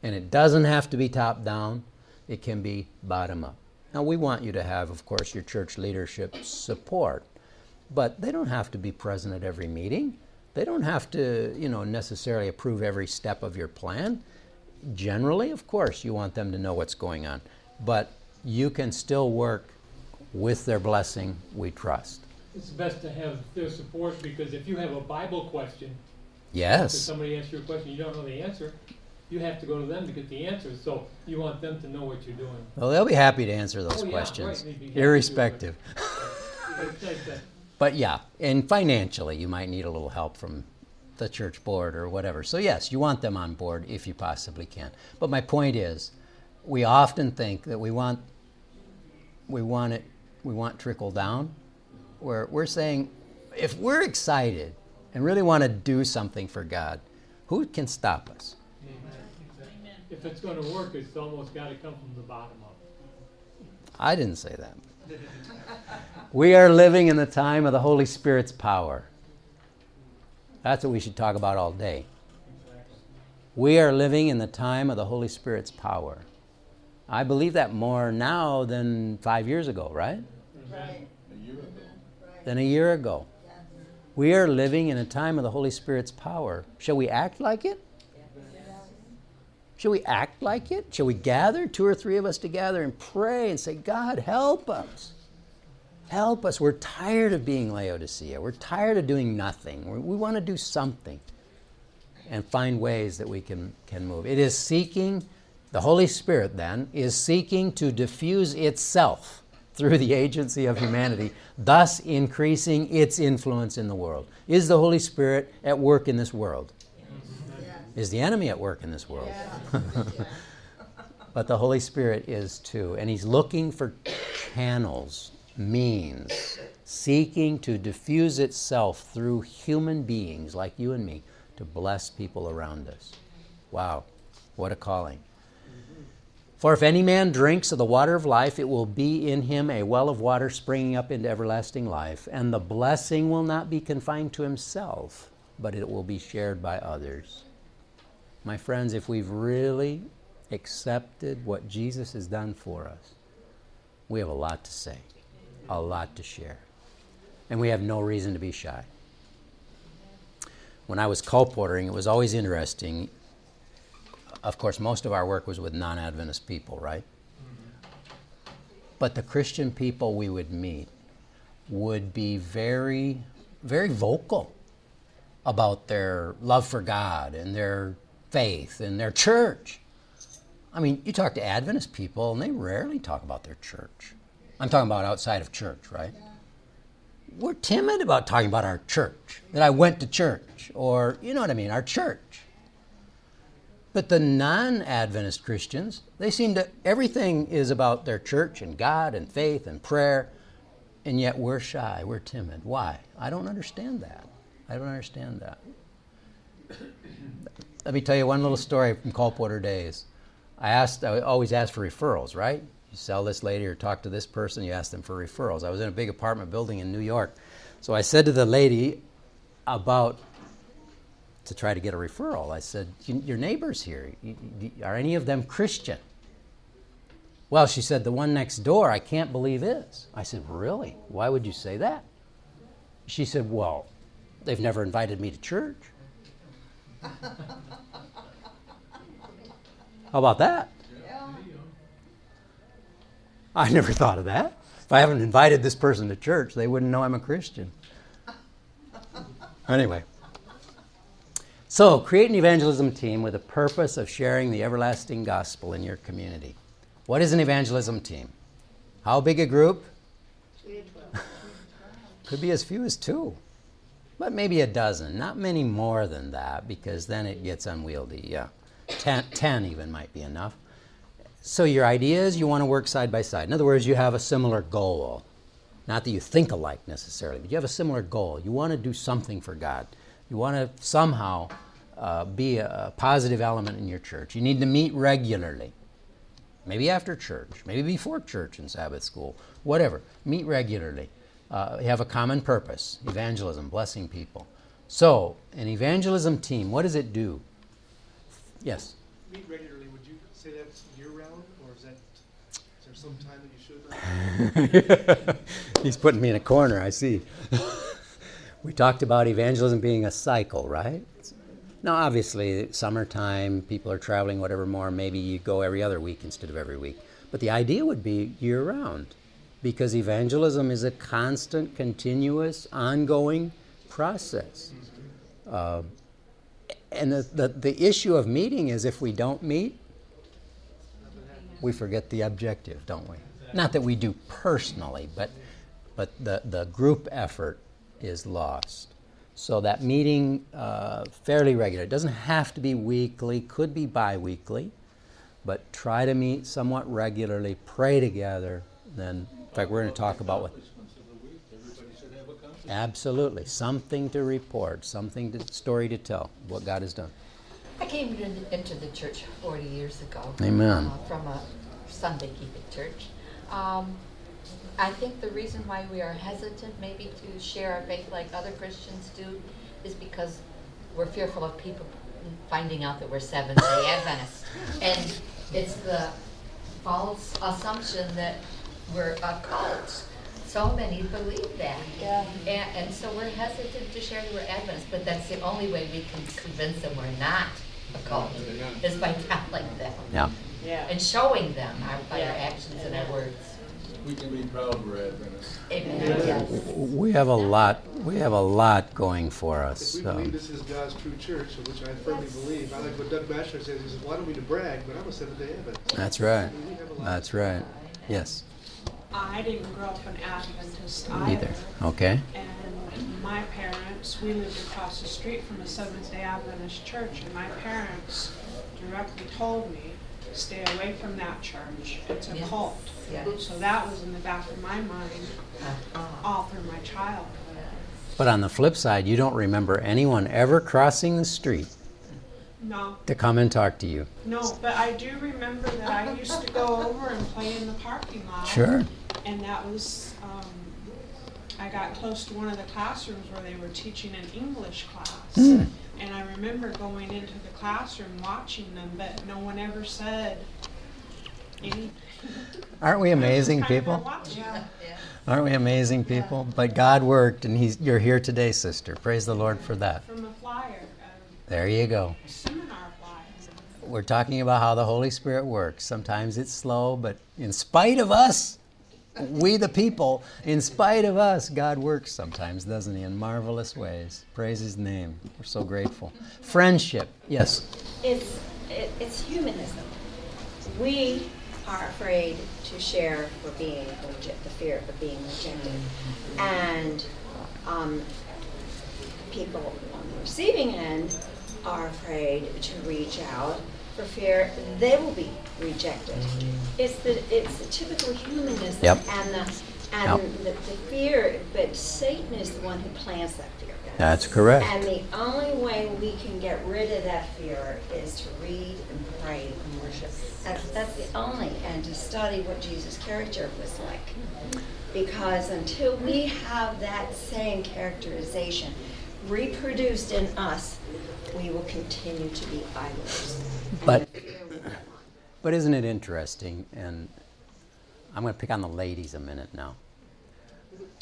A: And it doesn't have to be top down, it can be bottom up. Now, we want you to have, of course, your church leadership support, but they don't have to be present at every meeting. They don't have to, you know, necessarily approve every step of your plan. Generally, of course, you want them to know what's going on, but you can still work with their blessing, we trust.
L: It's best to have their support because if you have a Bible question,
A: yes,
L: if somebody asks you a question you don't know the answer, you have to go to them to get the answer. So you want them to know what you're doing.
A: Well, they'll be happy to answer those
L: oh, yeah,
A: questions,
L: right.
A: irrespective.
L: But,
A: yeah, and financially, you might need a little help from the church board or whatever. So yes, you want them on board if you possibly can. But my point is, we often think that we want we want it we want trickle down, where we're saying if we're excited and really want to do something for God, who can stop us?
L: If it's going to work, it's almost got to come from the bottom up.
A: I didn't say that. We are living in the time of the Holy Spirit's power. That's what we should talk about all day. We are living in the time of the Holy Spirit's power. I believe that more now than five years ago, right?
D: Right. A year ago.
A: Than a year ago. We are living in a time of the Holy Spirit's power. Shall we act like it? Shall we act like it? Shall we gather, two or three of us together, and pray and say, God, help us? Help us. We're tired of being Laodicea. We're tired of doing nothing. We're, we want to do something and find ways that we can, can move. It is seeking, the Holy Spirit then, is seeking to diffuse itself through the agency of humanity, thus increasing its influence in the world. Is the Holy Spirit at work in this world? Is the enemy at work in this world? but the Holy Spirit is too. And He's looking for channels, means, seeking to diffuse itself through human beings like you and me to bless people around us. Wow, what a calling. For if any man drinks of the water of life, it will be in him a well of water springing up into everlasting life, and the blessing will not be confined to himself, but it will be shared by others. My friends, if we've really accepted what Jesus has done for us, we have a lot to say, a lot to share, and we have no reason to be shy. When I was colportering, it was always interesting. Of course, most of our work was with non Adventist people, right? But the Christian people we would meet would be very, very vocal about their love for God and their faith and their church. I mean, you talk to Adventist people and they rarely talk about their church. I'm talking about outside of church, right? We're timid about talking about our church, that I went to church, or you know what I mean, our church. But the non Adventist Christians, they seem to, everything is about their church and God and faith and prayer, and yet we're shy, we're timid. Why? I don't understand that. I don't understand that. Let me tell you one little story from Coldwater days. I asked, I always ask for referrals, right? You sell this lady or talk to this person, you ask them for referrals. I was in a big apartment building in New York. So I said to the lady about to try to get a referral, I said, Your neighbors here, are any of them Christian? Well, she said, The one next door, I can't believe is. I said, Really? Why would you say that? She said, Well, they've never invited me to church. How about that? I never thought of that. If I haven't invited this person to church, they wouldn't know I'm a Christian. Anyway. So, create an evangelism team with a purpose of sharing the everlasting gospel in your community. What is an evangelism team? How big a group? Could be as few as two, but maybe a dozen. Not many more than that because then it gets unwieldy. Yeah. Ten, ten even might be enough. So your idea is you want to work side by side. In other words, you have a similar goal. Not that you think alike necessarily, but you have a similar goal. You want to do something for God. You want to somehow uh, be a, a positive element in your church. You need to meet regularly. Maybe after church, maybe before church and Sabbath school, whatever. Meet regularly. Uh, have a common purpose evangelism, blessing people. So, an evangelism team, what does it do? Yes?
F: Meet regularly. Would you say that's year round, or is that is there some time that you should?
A: He's putting me in a corner. I see. we talked about evangelism being a cycle, right? Now, obviously, summertime, people are traveling, whatever more. Maybe you go every other week instead of every week. But the idea would be year round because evangelism is a constant, continuous, ongoing process. Uh, and the, the, the issue of meeting is if we don't meet, we forget the objective, don't we? Not that we do personally, but, but the, the group effort is lost. So that meeting uh, fairly regular. It doesn't have to be weekly, could be bi-weekly, but try to meet somewhat regularly, pray together. Then, in fact, we're going to talk about what. Absolutely, something to report, something to story to tell, what God has done.
E: I came into the church 40 years ago.
A: Amen.
E: Uh, from a Sunday keeping church. Um, I think the reason why we are hesitant maybe to share our faith like other Christians do is because we're fearful of people finding out that we're Seventh day Adventists. And it's the false assumption that we're a cult. So many believe that.
H: Yeah.
E: And, and so we're hesitant to share that we're Adventists, but that's the only way we can convince them we're not a cult, is by telling them.
A: Yeah.
H: Yeah.
E: And showing them our, by our
H: Yeah.
E: actions and our words.
D: We can be proud we're Adventists.
E: Amen. Yes.
A: We have a lot. We have a lot going for
F: If
A: us.
F: we believe
A: Um,
F: this is God's true church, which I firmly believe, I like what Doug Batchelor says. He says, "Why don't we to brag, but I'm a Seventh Day Adventist."
A: that's right.
F: I mean, we have a lot
A: That's right. Yes.
P: I didn't grow up an Adventist
A: Neither.
P: either.
A: Okay.
P: And my parents, we lived across the street from a Seventh day Adventist church, and my parents directly told me, stay away from that church. It's a
E: Yes.
P: cult.
E: Yeah.
P: So that was in the back of my mind
E: Uh-huh.
P: all through my childhood.
A: But on the flip side, you don't remember anyone ever crossing the street
P: No,
A: to come and talk to you.
P: no, but I do remember that I used to go over and play in the parking lot.
A: Sure.
P: And that was, um, I got close to one of the classrooms where they were teaching an English class.
A: Hmm.
P: And I remember going into the classroom watching them, but no one ever said anything.
A: Aren't we amazing
P: Kind of
A: people?
P: watching.
A: Aren't we amazing people? But God worked, and He's. You're here today, sister. Praise the Lord for that.
P: From a flyer,
A: There you go.
P: seminar flyer.
A: We're talking about how the Holy Spirit works. Sometimes it's slow, but in spite of us, we the people, in spite of us, God works sometimes, doesn't He, in marvelous ways. Praise His name. We're so grateful. Friendship, yes.
K: It's, it, it's humanism. We are afraid to share for being rejected, the fear of being rejected. And um, people on the receiving end are afraid to reach out for fear they will be rejected. Mm-hmm. It's the it's the typical humanism
A: Yep.
K: and the and
A: Yep.
K: the, the fear, but Satan is the one who plants that fear. guys.
A: That's correct.
K: And the only way we can get rid of that fear is to read and pray and worship. That's, that's the only, and to study what Jesus' character was like. Because until we have that same characterization reproduced in us, we will continue to be idols. And
A: But-
K: the fear will-
A: But isn't it interesting? And I'm going to pick on the ladies a minute now.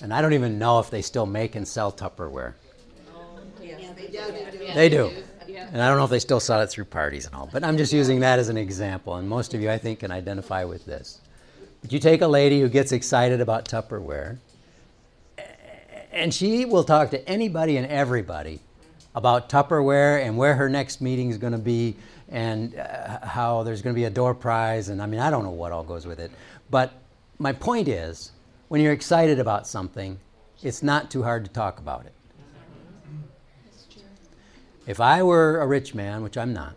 A: And I don't even know if they still make and sell Tupperware. They do. And I don't know if they still sell it through parties and all, but I'm just using that as an example. And most of you, I think, can identify with this. But you take a lady who gets excited about Tupperware, and she will talk to anybody and everybody about Tupperware and where her next meeting is going to be and uh, how there's going to be a door prize. And I mean, I don't know what all goes with it. But my point is, when you're excited about something, it's not too hard to talk about it. If I were a rich man, which I'm not,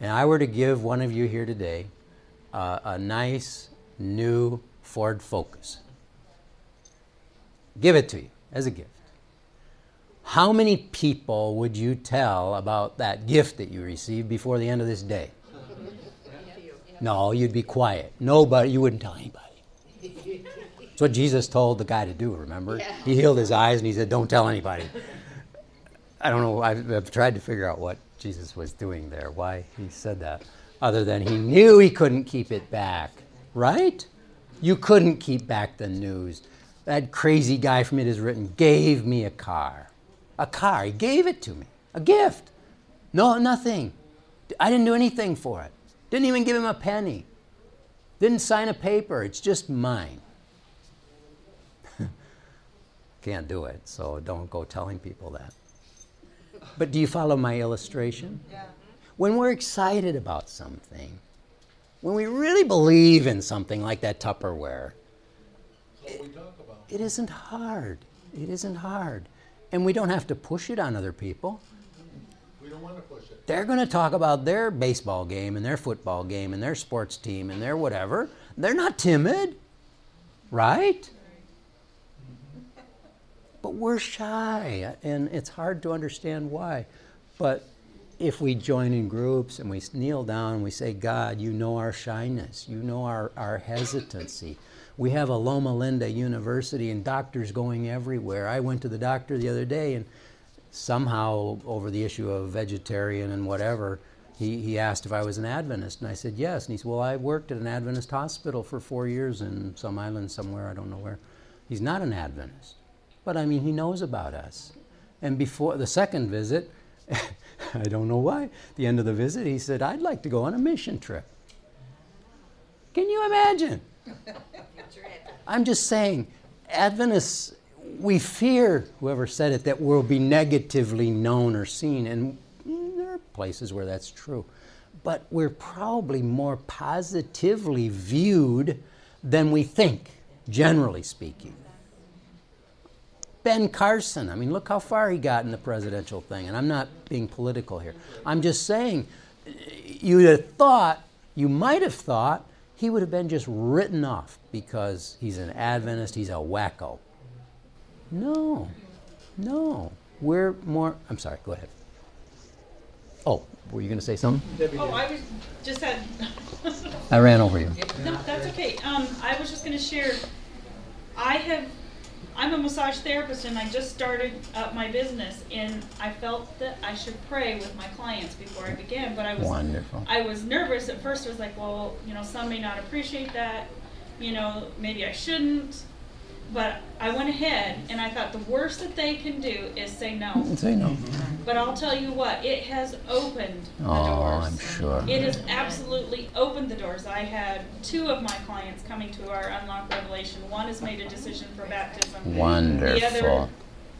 A: and I were to give one of you here today uh, a nice new Ford Focus, give it to you as a gift. How many people would you tell about that gift that you received before the end of this day? No, you'd be quiet. Nobody, you wouldn't tell anybody. That's what Jesus told the guy to do, remember? He healed his eyes and he said, Don't tell anybody. I don't know, I've, I've tried to figure out what Jesus was doing there, why he said that, other than he knew he couldn't keep it back, right? You couldn't keep back the news. That crazy guy from It Is Written gave me a car. A car. He gave it to me. A gift. No, nothing. I didn't do anything for it. Didn't even give him a penny. Didn't sign a paper. It's just mine. Can't do it, so don't go telling people that. But do you follow my illustration?
M: Yeah. Mm-hmm.
A: When we're excited about something, when we really believe in something like that Tupperware,
D: That's what we talk about.
A: it isn't hard. It isn't hard. And we don't have to push it on other people.
D: We don't want to push it.
A: They're going to talk about their baseball game and their football game and their sports team and their whatever. They're not timid, right? Mm-hmm. But we're shy, and it's hard to understand why. But if we join in groups and we kneel down and we say, God, you know our shyness, you know our, our hesitancy. We have a Loma Linda University and doctors going everywhere. I went to the doctor the other day and somehow over the issue of vegetarian and whatever, he, he asked if I was an Adventist, and I said yes. And he said, Well, I worked at an Adventist hospital for four years in some island somewhere, I don't know where. He's not an Adventist, but I mean, he knows about us. And before the second visit, I don't know why, the end of the visit, he said, I'd like to go on a mission trip. Can you imagine? I'm just saying, Adventists, we fear, whoever said it, that we'll be negatively known or seen. And there are places where that's true. But we're probably more positively viewed than we think, generally speaking. Ben Carson, I mean, look how far he got in the presidential thing. And I'm not being political here. I'm just saying, you'd have thought, you might have thought, he would have been just written off because he's an Adventist, he's a wacko. No, no. We're more, I'm sorry, go ahead. Oh, were you going to say something?
C: Oh, I was, just had.
A: I ran over you.
C: No, that's okay. Um, I was just gonna share, I have, I'm a massage therapist and I just started up my business and I felt that I should pray with my clients before I began, but I was.
A: Wonderful.
C: I was nervous at first. I was like, well, you know, some may not appreciate that, you know, maybe I shouldn't. But I went ahead and I thought the worst that they can do is say no.
A: Say no.
C: But I'll tell you what, it has opened the
A: Oh,
C: doors.
A: I'm sure.
C: It has absolutely opened the doors. I had two of my clients coming to our Unlock Revelation. One has made a decision for baptism. The
A: Wonderful.
C: other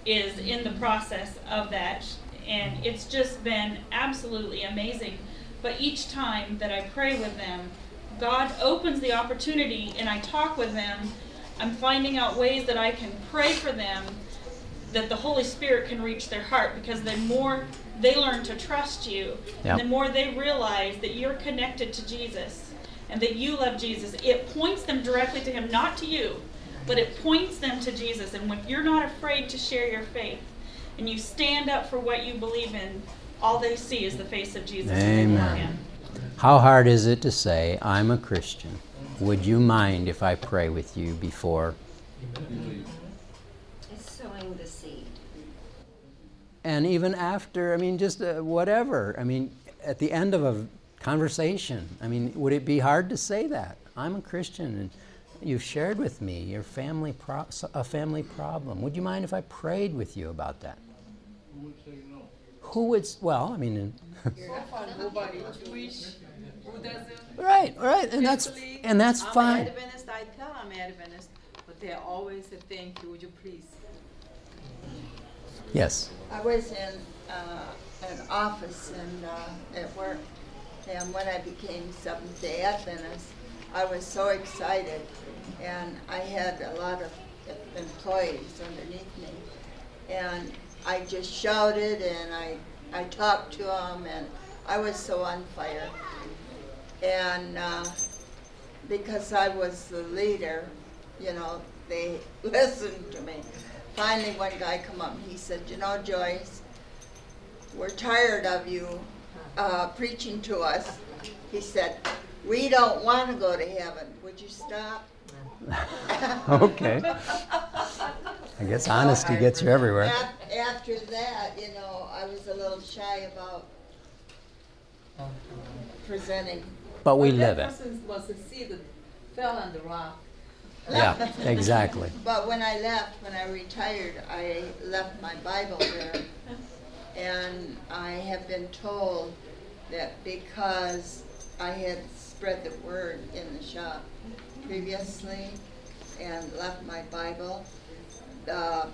C: is in the process of that. And it's just been absolutely amazing. But each time that I pray with them, God opens the opportunity and I talk with them. I'm finding out ways that I can pray for them that the Holy Spirit can reach their heart because the more they learn to trust you,
A: Yep.
C: and the more they realize that you're connected to Jesus and that you love Jesus, it points them directly to Him, not to you, but it points them to Jesus. And when you're not afraid to share your faith and you stand up for what you believe in, all they see is the face of Jesus. and they want
A: Amen. How hard is it to say, I'm a Christian? Would you mind if I pray with you before?
K: It's sowing the seed.
A: And even after, I mean, just uh, whatever. I mean, at the end of a conversation, I mean, would it be hard to say that? I'm a Christian and you've shared with me your family pro- a family problem. Would you mind if I prayed with you about that?
D: Who would say no?
A: Who would, well, I mean,
H: So far, nobody Jewish who doesn't.
A: Right, right, and that's-
H: Actually,
A: and that's
H: I'm
A: fine.
H: Adventist, I tell I'm Adventist, but they always say, thank you, would you please?
A: yes.
M: I was in uh, an office and uh, at work, and when I became Seventh Day Adventist, I was so excited, and I had a lot of employees underneath me, and I just shouted and I I talked to them, and I was so on fire, and uh, because I was the leader, you know, they listened to me. Finally, one guy come up and he said, "You know, Joyce, we're tired of you uh, preaching to us." He said, "We don't want to go to heaven. Would you stop?"
A: okay. I guess honesty gets you everywhere.
M: Af- After that, you know, I was a little shy about presenting.
A: But we
H: Well,
A: live
H: that
A: it.
H: was a seed that fell on the rock.
A: Yeah, exactly.
M: But when I left, when I retired, I left my Bible there. And I have been told that because I had spread the word in the shop previously and left my Bible, the,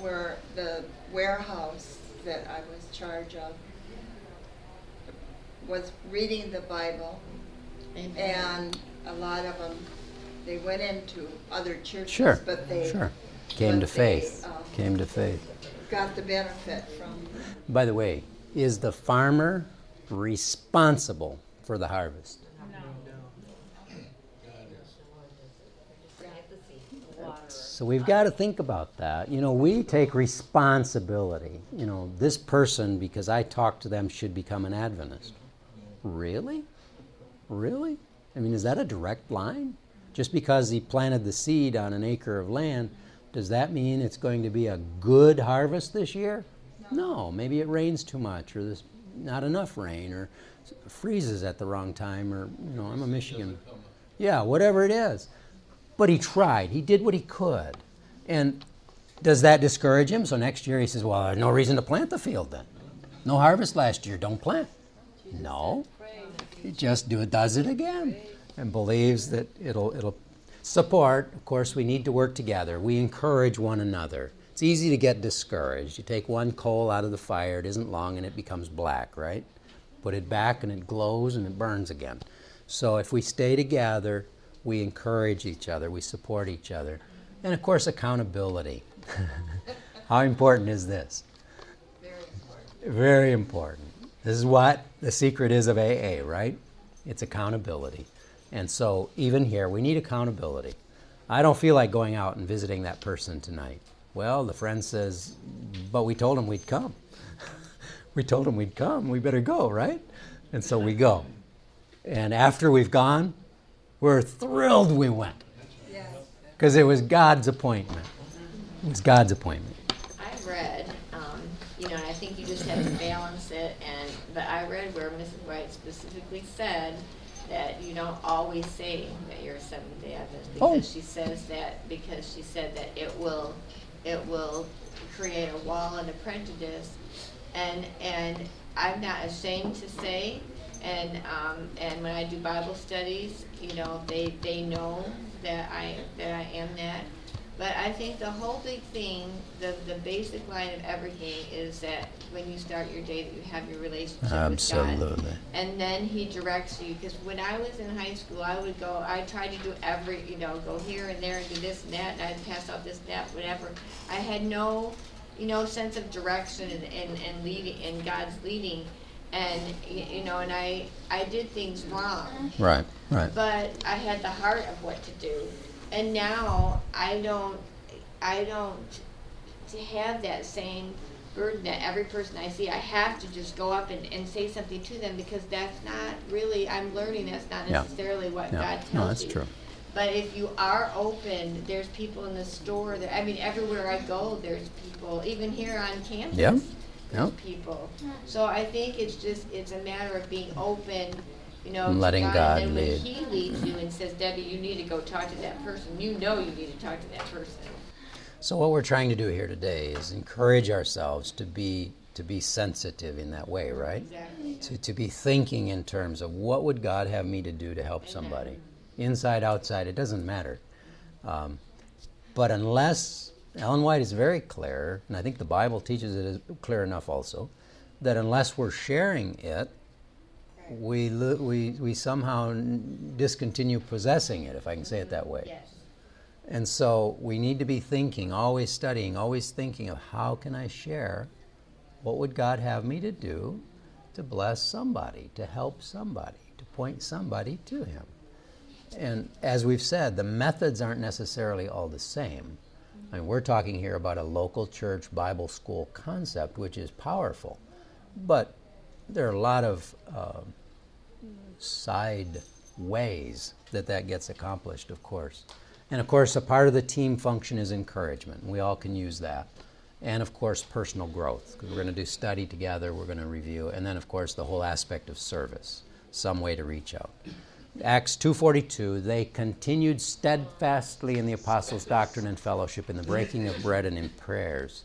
M: where the warehouse that I was charged of was reading the Bible.
K: Amen.
M: And a lot of them, they went into other churches,
A: Sure,
M: but they
A: sure. Came to
M: but they,
A: faith.
M: um,
A: Came to faith.
M: got the benefit from.
A: By the way, is the farmer responsible for the harvest? So we've got to think about that. You know, we take responsibility. You know, this person, because I talked to them, should become an Adventist. Really? Really? I mean, is that a direct line? Just because he planted the seed on an acre of land, does that mean it's going to be a good harvest this year? No. Maybe it rains too much, or there's not enough rain, or freezes at the wrong time, or, you know, I'm a Michigan. Yeah, whatever it is. But he tried. He did what he could. And does that discourage him? So next year he says, Well, no reason to plant the field then. No harvest last year. Don't plant. No. He just do it, does it again and believes that it'll, it'll support. Of course, we need to work together. We encourage one another. It's easy to get discouraged. You take one coal out of the fire, it isn't long and it becomes black, right? Put it back and it glows and it burns again. So if we stay together, we encourage each other, we support each other. And of course, accountability. How important is this? Very important. Very important. This is what the secret is of AA, right? It's accountability. And so, even here, we need accountability. I don't feel like going out and visiting that person tonight. Well, the friend says, but we told him we'd come. we told him we'd come. We better go, right? And so we go. And after we've gone, we're thrilled we went. Because it was God's appointment. It was God's appointment.
O: I read, um, you know, and I think you just have to balance it, and, but I read where Mrs. White specifically said that you don't always say that you're a Seventh Day Adventist
A: Oh.
O: because she says that because she said that it will it will create a wall and a prejudice, and and I'm not ashamed to say, and um, and when I do Bible studies, you know they they know that I that I am that. But I think the whole big thing, the, the basic line of everything is that when you start your day, that you have your relationship with God.
A: Absolutely.
O: And then he directs you, because when I was in high school, I would go, I tried to do every, you know, go here and there and do this and that, and I'd pass out this, and that, whatever. I had no, you know, sense of direction and, and, and leading, and God's leading. And, you know, and I, I did things wrong.
A: Right, right.
O: But I had the heart of what to do. And now I don't, I don't to have that same burden that every person I see, I have to just go up and, and say something to them because that's not really, I'm learning that's not
A: Yeah.
O: necessarily what
A: Yeah.
O: God tells me.
A: No, that's
O: you.
A: true.
O: But if you are open, there's people in the store. That, I mean, everywhere I go, there's people. Even here on campus,
A: Yep.
O: there's
A: Yep.
O: people. So I think it's just it's a matter of being open, you know,
A: And letting God
O: And then
A: lead.
O: when He leads you and says, "Debbie, you need to go talk to that person," you know you need to talk to that person.
A: So what we're trying to do here today is encourage ourselves to be to be sensitive in that way, right?
O: Exactly.
A: To to be thinking in terms of what would God have me to do to help somebody, inside, outside, it doesn't matter. Um, but unless Ellen White is very clear, and I think the Bible teaches it is clear enough also, that unless we're sharing it, we we we somehow discontinue possessing it, if I can say it that way.
O: Yes.
A: And so we need to be thinking, always studying, always thinking of how can I share? What would God have me to do to bless somebody, to help somebody, to point somebody to Him? And as we've said, the methods aren't necessarily all the same. I mean, we're talking here about a local church Bible school concept, which is powerful. But there are a lot of uh, side ways that that gets accomplished, of course. And of course, a part of the team function is encouragement. We all can use that. And of course, personal growth, we're going to do study together, we're going to review, and then of course the whole aspect of service, some way to reach out. Acts 2:42 they continued steadfastly in the apostles' doctrine and fellowship in the breaking of bread and in prayers.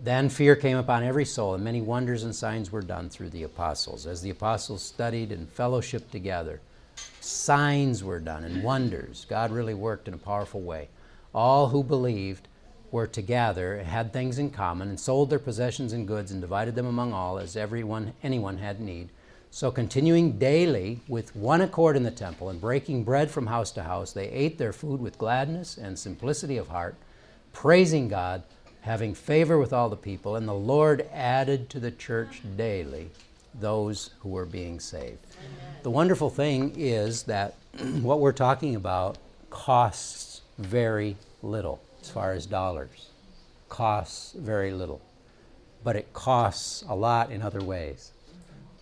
A: Then fear came upon every soul, and many wonders and signs were done through the apostles. As the apostles studied and fellowshiped together, signs were done and wonders. God really worked in a powerful way. All who believed were together, had things in common, and sold their possessions and goods and divided them among all as everyone anyone had need. So continuing daily with one accord in the temple and breaking bread from house to house, they ate their food with gladness and simplicity of heart, praising God, having favor with all the people, and the Lord added to the church daily those who were being saved. The wonderful thing is that what we're talking about costs very little as far as dollars. Costs very little. But it costs a lot in other ways.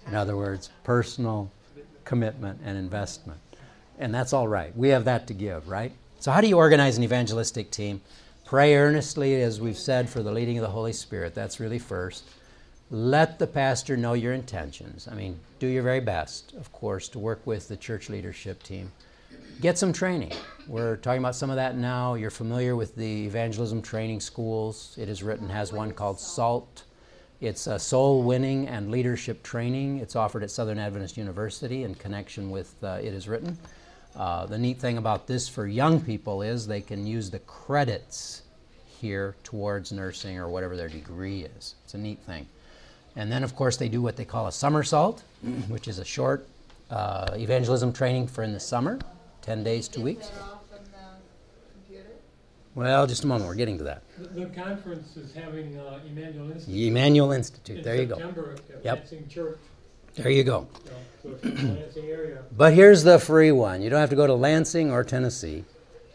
A: In other words, personal commitment and investment. And that's all right. We have that to give, right? So, how do you organize an evangelistic team? Pray earnestly, as we've said, for the leading of the Holy Spirit. That's really first. Let the pastor know your intentions. I mean, do your very best, of course, to work with the church leadership team. Get some training. We're talking about some of that now. You're familiar with the evangelism training schools. It is written, has one called SALT. It's a soul winning and leadership training. It's offered at Southern Adventist University in connection with uh, It Is Written. Uh, the neat thing about this for young people is they can use the credits here towards nursing or whatever their degree is. It's a neat thing. And then, of course, they do what they call a somersault, which is a short uh, evangelism training for in the summer, 10 days, two weeks. Well, just a moment, we're getting to that.
L: The, the conference is having uh, Emmanuel Institute.
A: Emmanuel Institute,
L: in
A: there you go.
L: September at
A: Yep.
L: Lansing Church.
A: There you go.
L: So, so if you're in the Lansing area,
A: But here's the free one. You don't have to go to Lansing or Tennessee.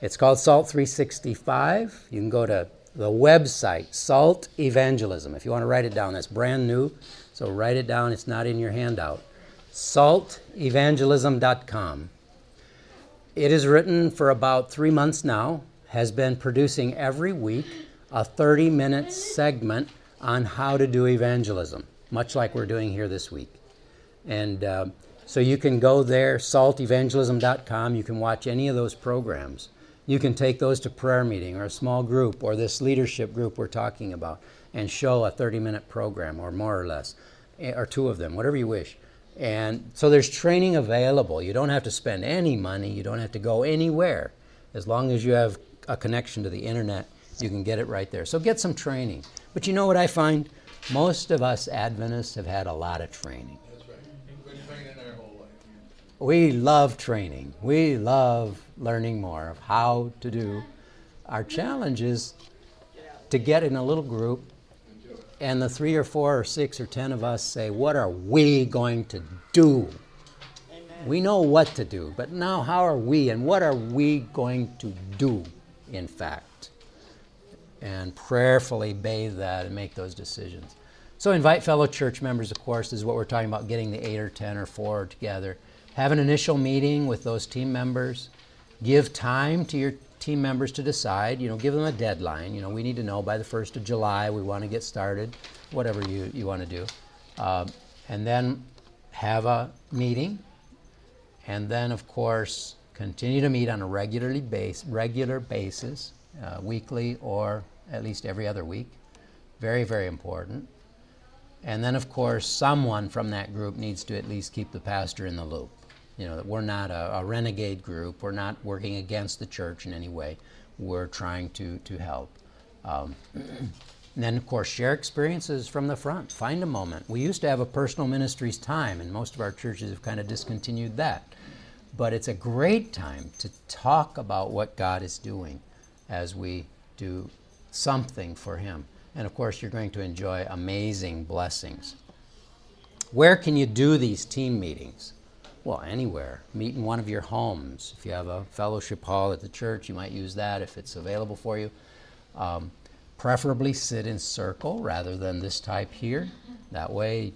A: It's called Salt 365. You can go to the website, Salt Evangelism. If you want to write it down, that's brand new. So write it down. It's not in your handout. saltevangelism.com. It is written for about three months now, has been producing every week a 30 minute segment on how to do evangelism, much like we're doing here this week. And uh, So you can go there, saltevangelism.com. You can watch any of those programs. You can take those to prayer meeting or a small group or this leadership group we're talking about and show a 30 minute program or more or less, eh, or two of them, whatever you wish. And so there's training available. You don't have to spend any money, you don't have to go anywhere. As long as you have a connection to the internet, you can get it right there. So get some training. But you know what I find? Most of us Adventists have had a lot of training. We love training. We love learning more of how to do. Our challenge is to get in a little group and the three or four or six or ten of us say, What are we going to do? Amen. We know what to do, but now how are we and what are we going to do, in fact? And prayerfully bathe that and make those decisions. So invite fellow church members, of course, is what we're talking about getting the eight or ten or four together. Have an initial meeting with those team members. Give time to your team members to decide. You know, give them a deadline. You know, we need to know by the 1st of July we want to get started, whatever you, you want to do. Uh, and then have a meeting. And then, of course, continue to meet on a regularly base, regular basis, uh, weekly or at least every other week. Very, very important. And then, of course, someone from that group needs to at least keep the pastor in the loop. You know, that we're not a, a renegade group. We're not working against the church in any way. We're trying to, to help. Um, and then, of course, share experiences from the front. Find a moment. We used to have a personal ministries time, and most of our churches have kind of discontinued that. But it's a great time to talk about what God is doing as we do something for Him. And of course, you're going to enjoy amazing blessings. Where can you do these team meetings? Well, anywhere. Meet in one of your homes. If you have a fellowship hall at the church, you might use that if it's available for you. Um, preferably sit in circle rather than this type here. That way,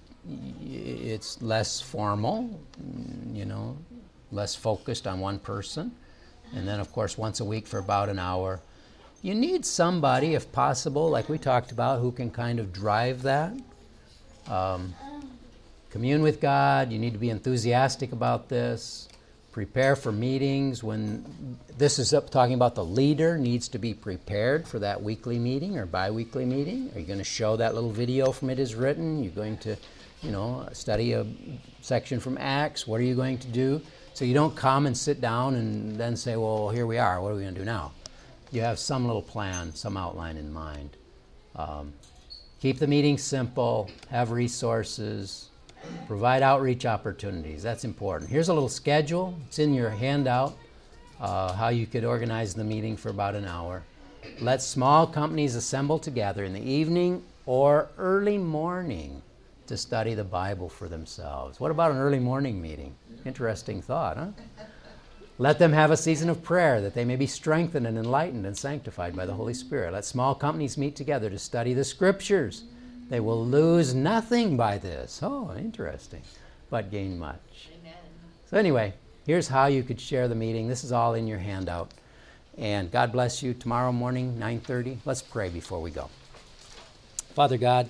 A: it's less formal, you know, less focused on one person. And then, of course, once a week for about an hour. You need somebody, if possible, like we talked about, who can kind of drive that. Um, commune with God. You need to be enthusiastic about this. Prepare for meetings. When this is up talking about the leader needs to be prepared for that weekly meeting or biweekly meeting. Are you going to show that little video from It Is Written? You're going to, you know, study a section from Acts. What are you going to do? So you don't come and sit down and then say, well, here we are. What are we going to do now? You have some little plan, some outline in mind. Um, keep the meeting simple, have resources, Provide outreach opportunities. That's important. Here's a little schedule. It's in your handout uh, how you could organize the meeting for about an hour. Let small companies assemble together in the evening or early morning to study the Bible for themselves. What about an early morning meeting? Interesting thought, huh? Let them have a season of prayer that they may be strengthened and enlightened and sanctified by the Holy Spirit. Let small companies meet together to study the Scriptures they will lose nothing by this. Oh, interesting. But gain much. Amen. So, anyway, here's how you could share the meeting. This is all in your handout. And God bless you tomorrow morning, 9:30. Let's pray before we go. Father God,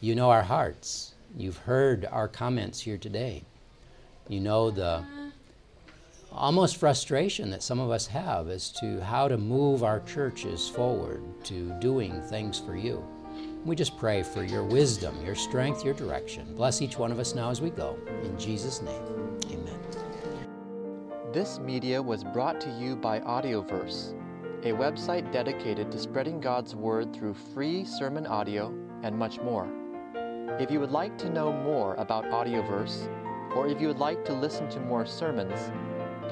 A: you know our hearts. You've heard our comments here today. You know the almost frustration that some of us have as to how to move our churches forward to doing things for you. We just pray for your wisdom, your strength, your direction. Bless each one of us now as we go. In Jesus' name, amen.
Q: This media was brought to you by Audioverse, a website dedicated to spreading God's Word through free sermon audio and much more. If you would like to know more about Audioverse, or if you would like to listen to more sermons,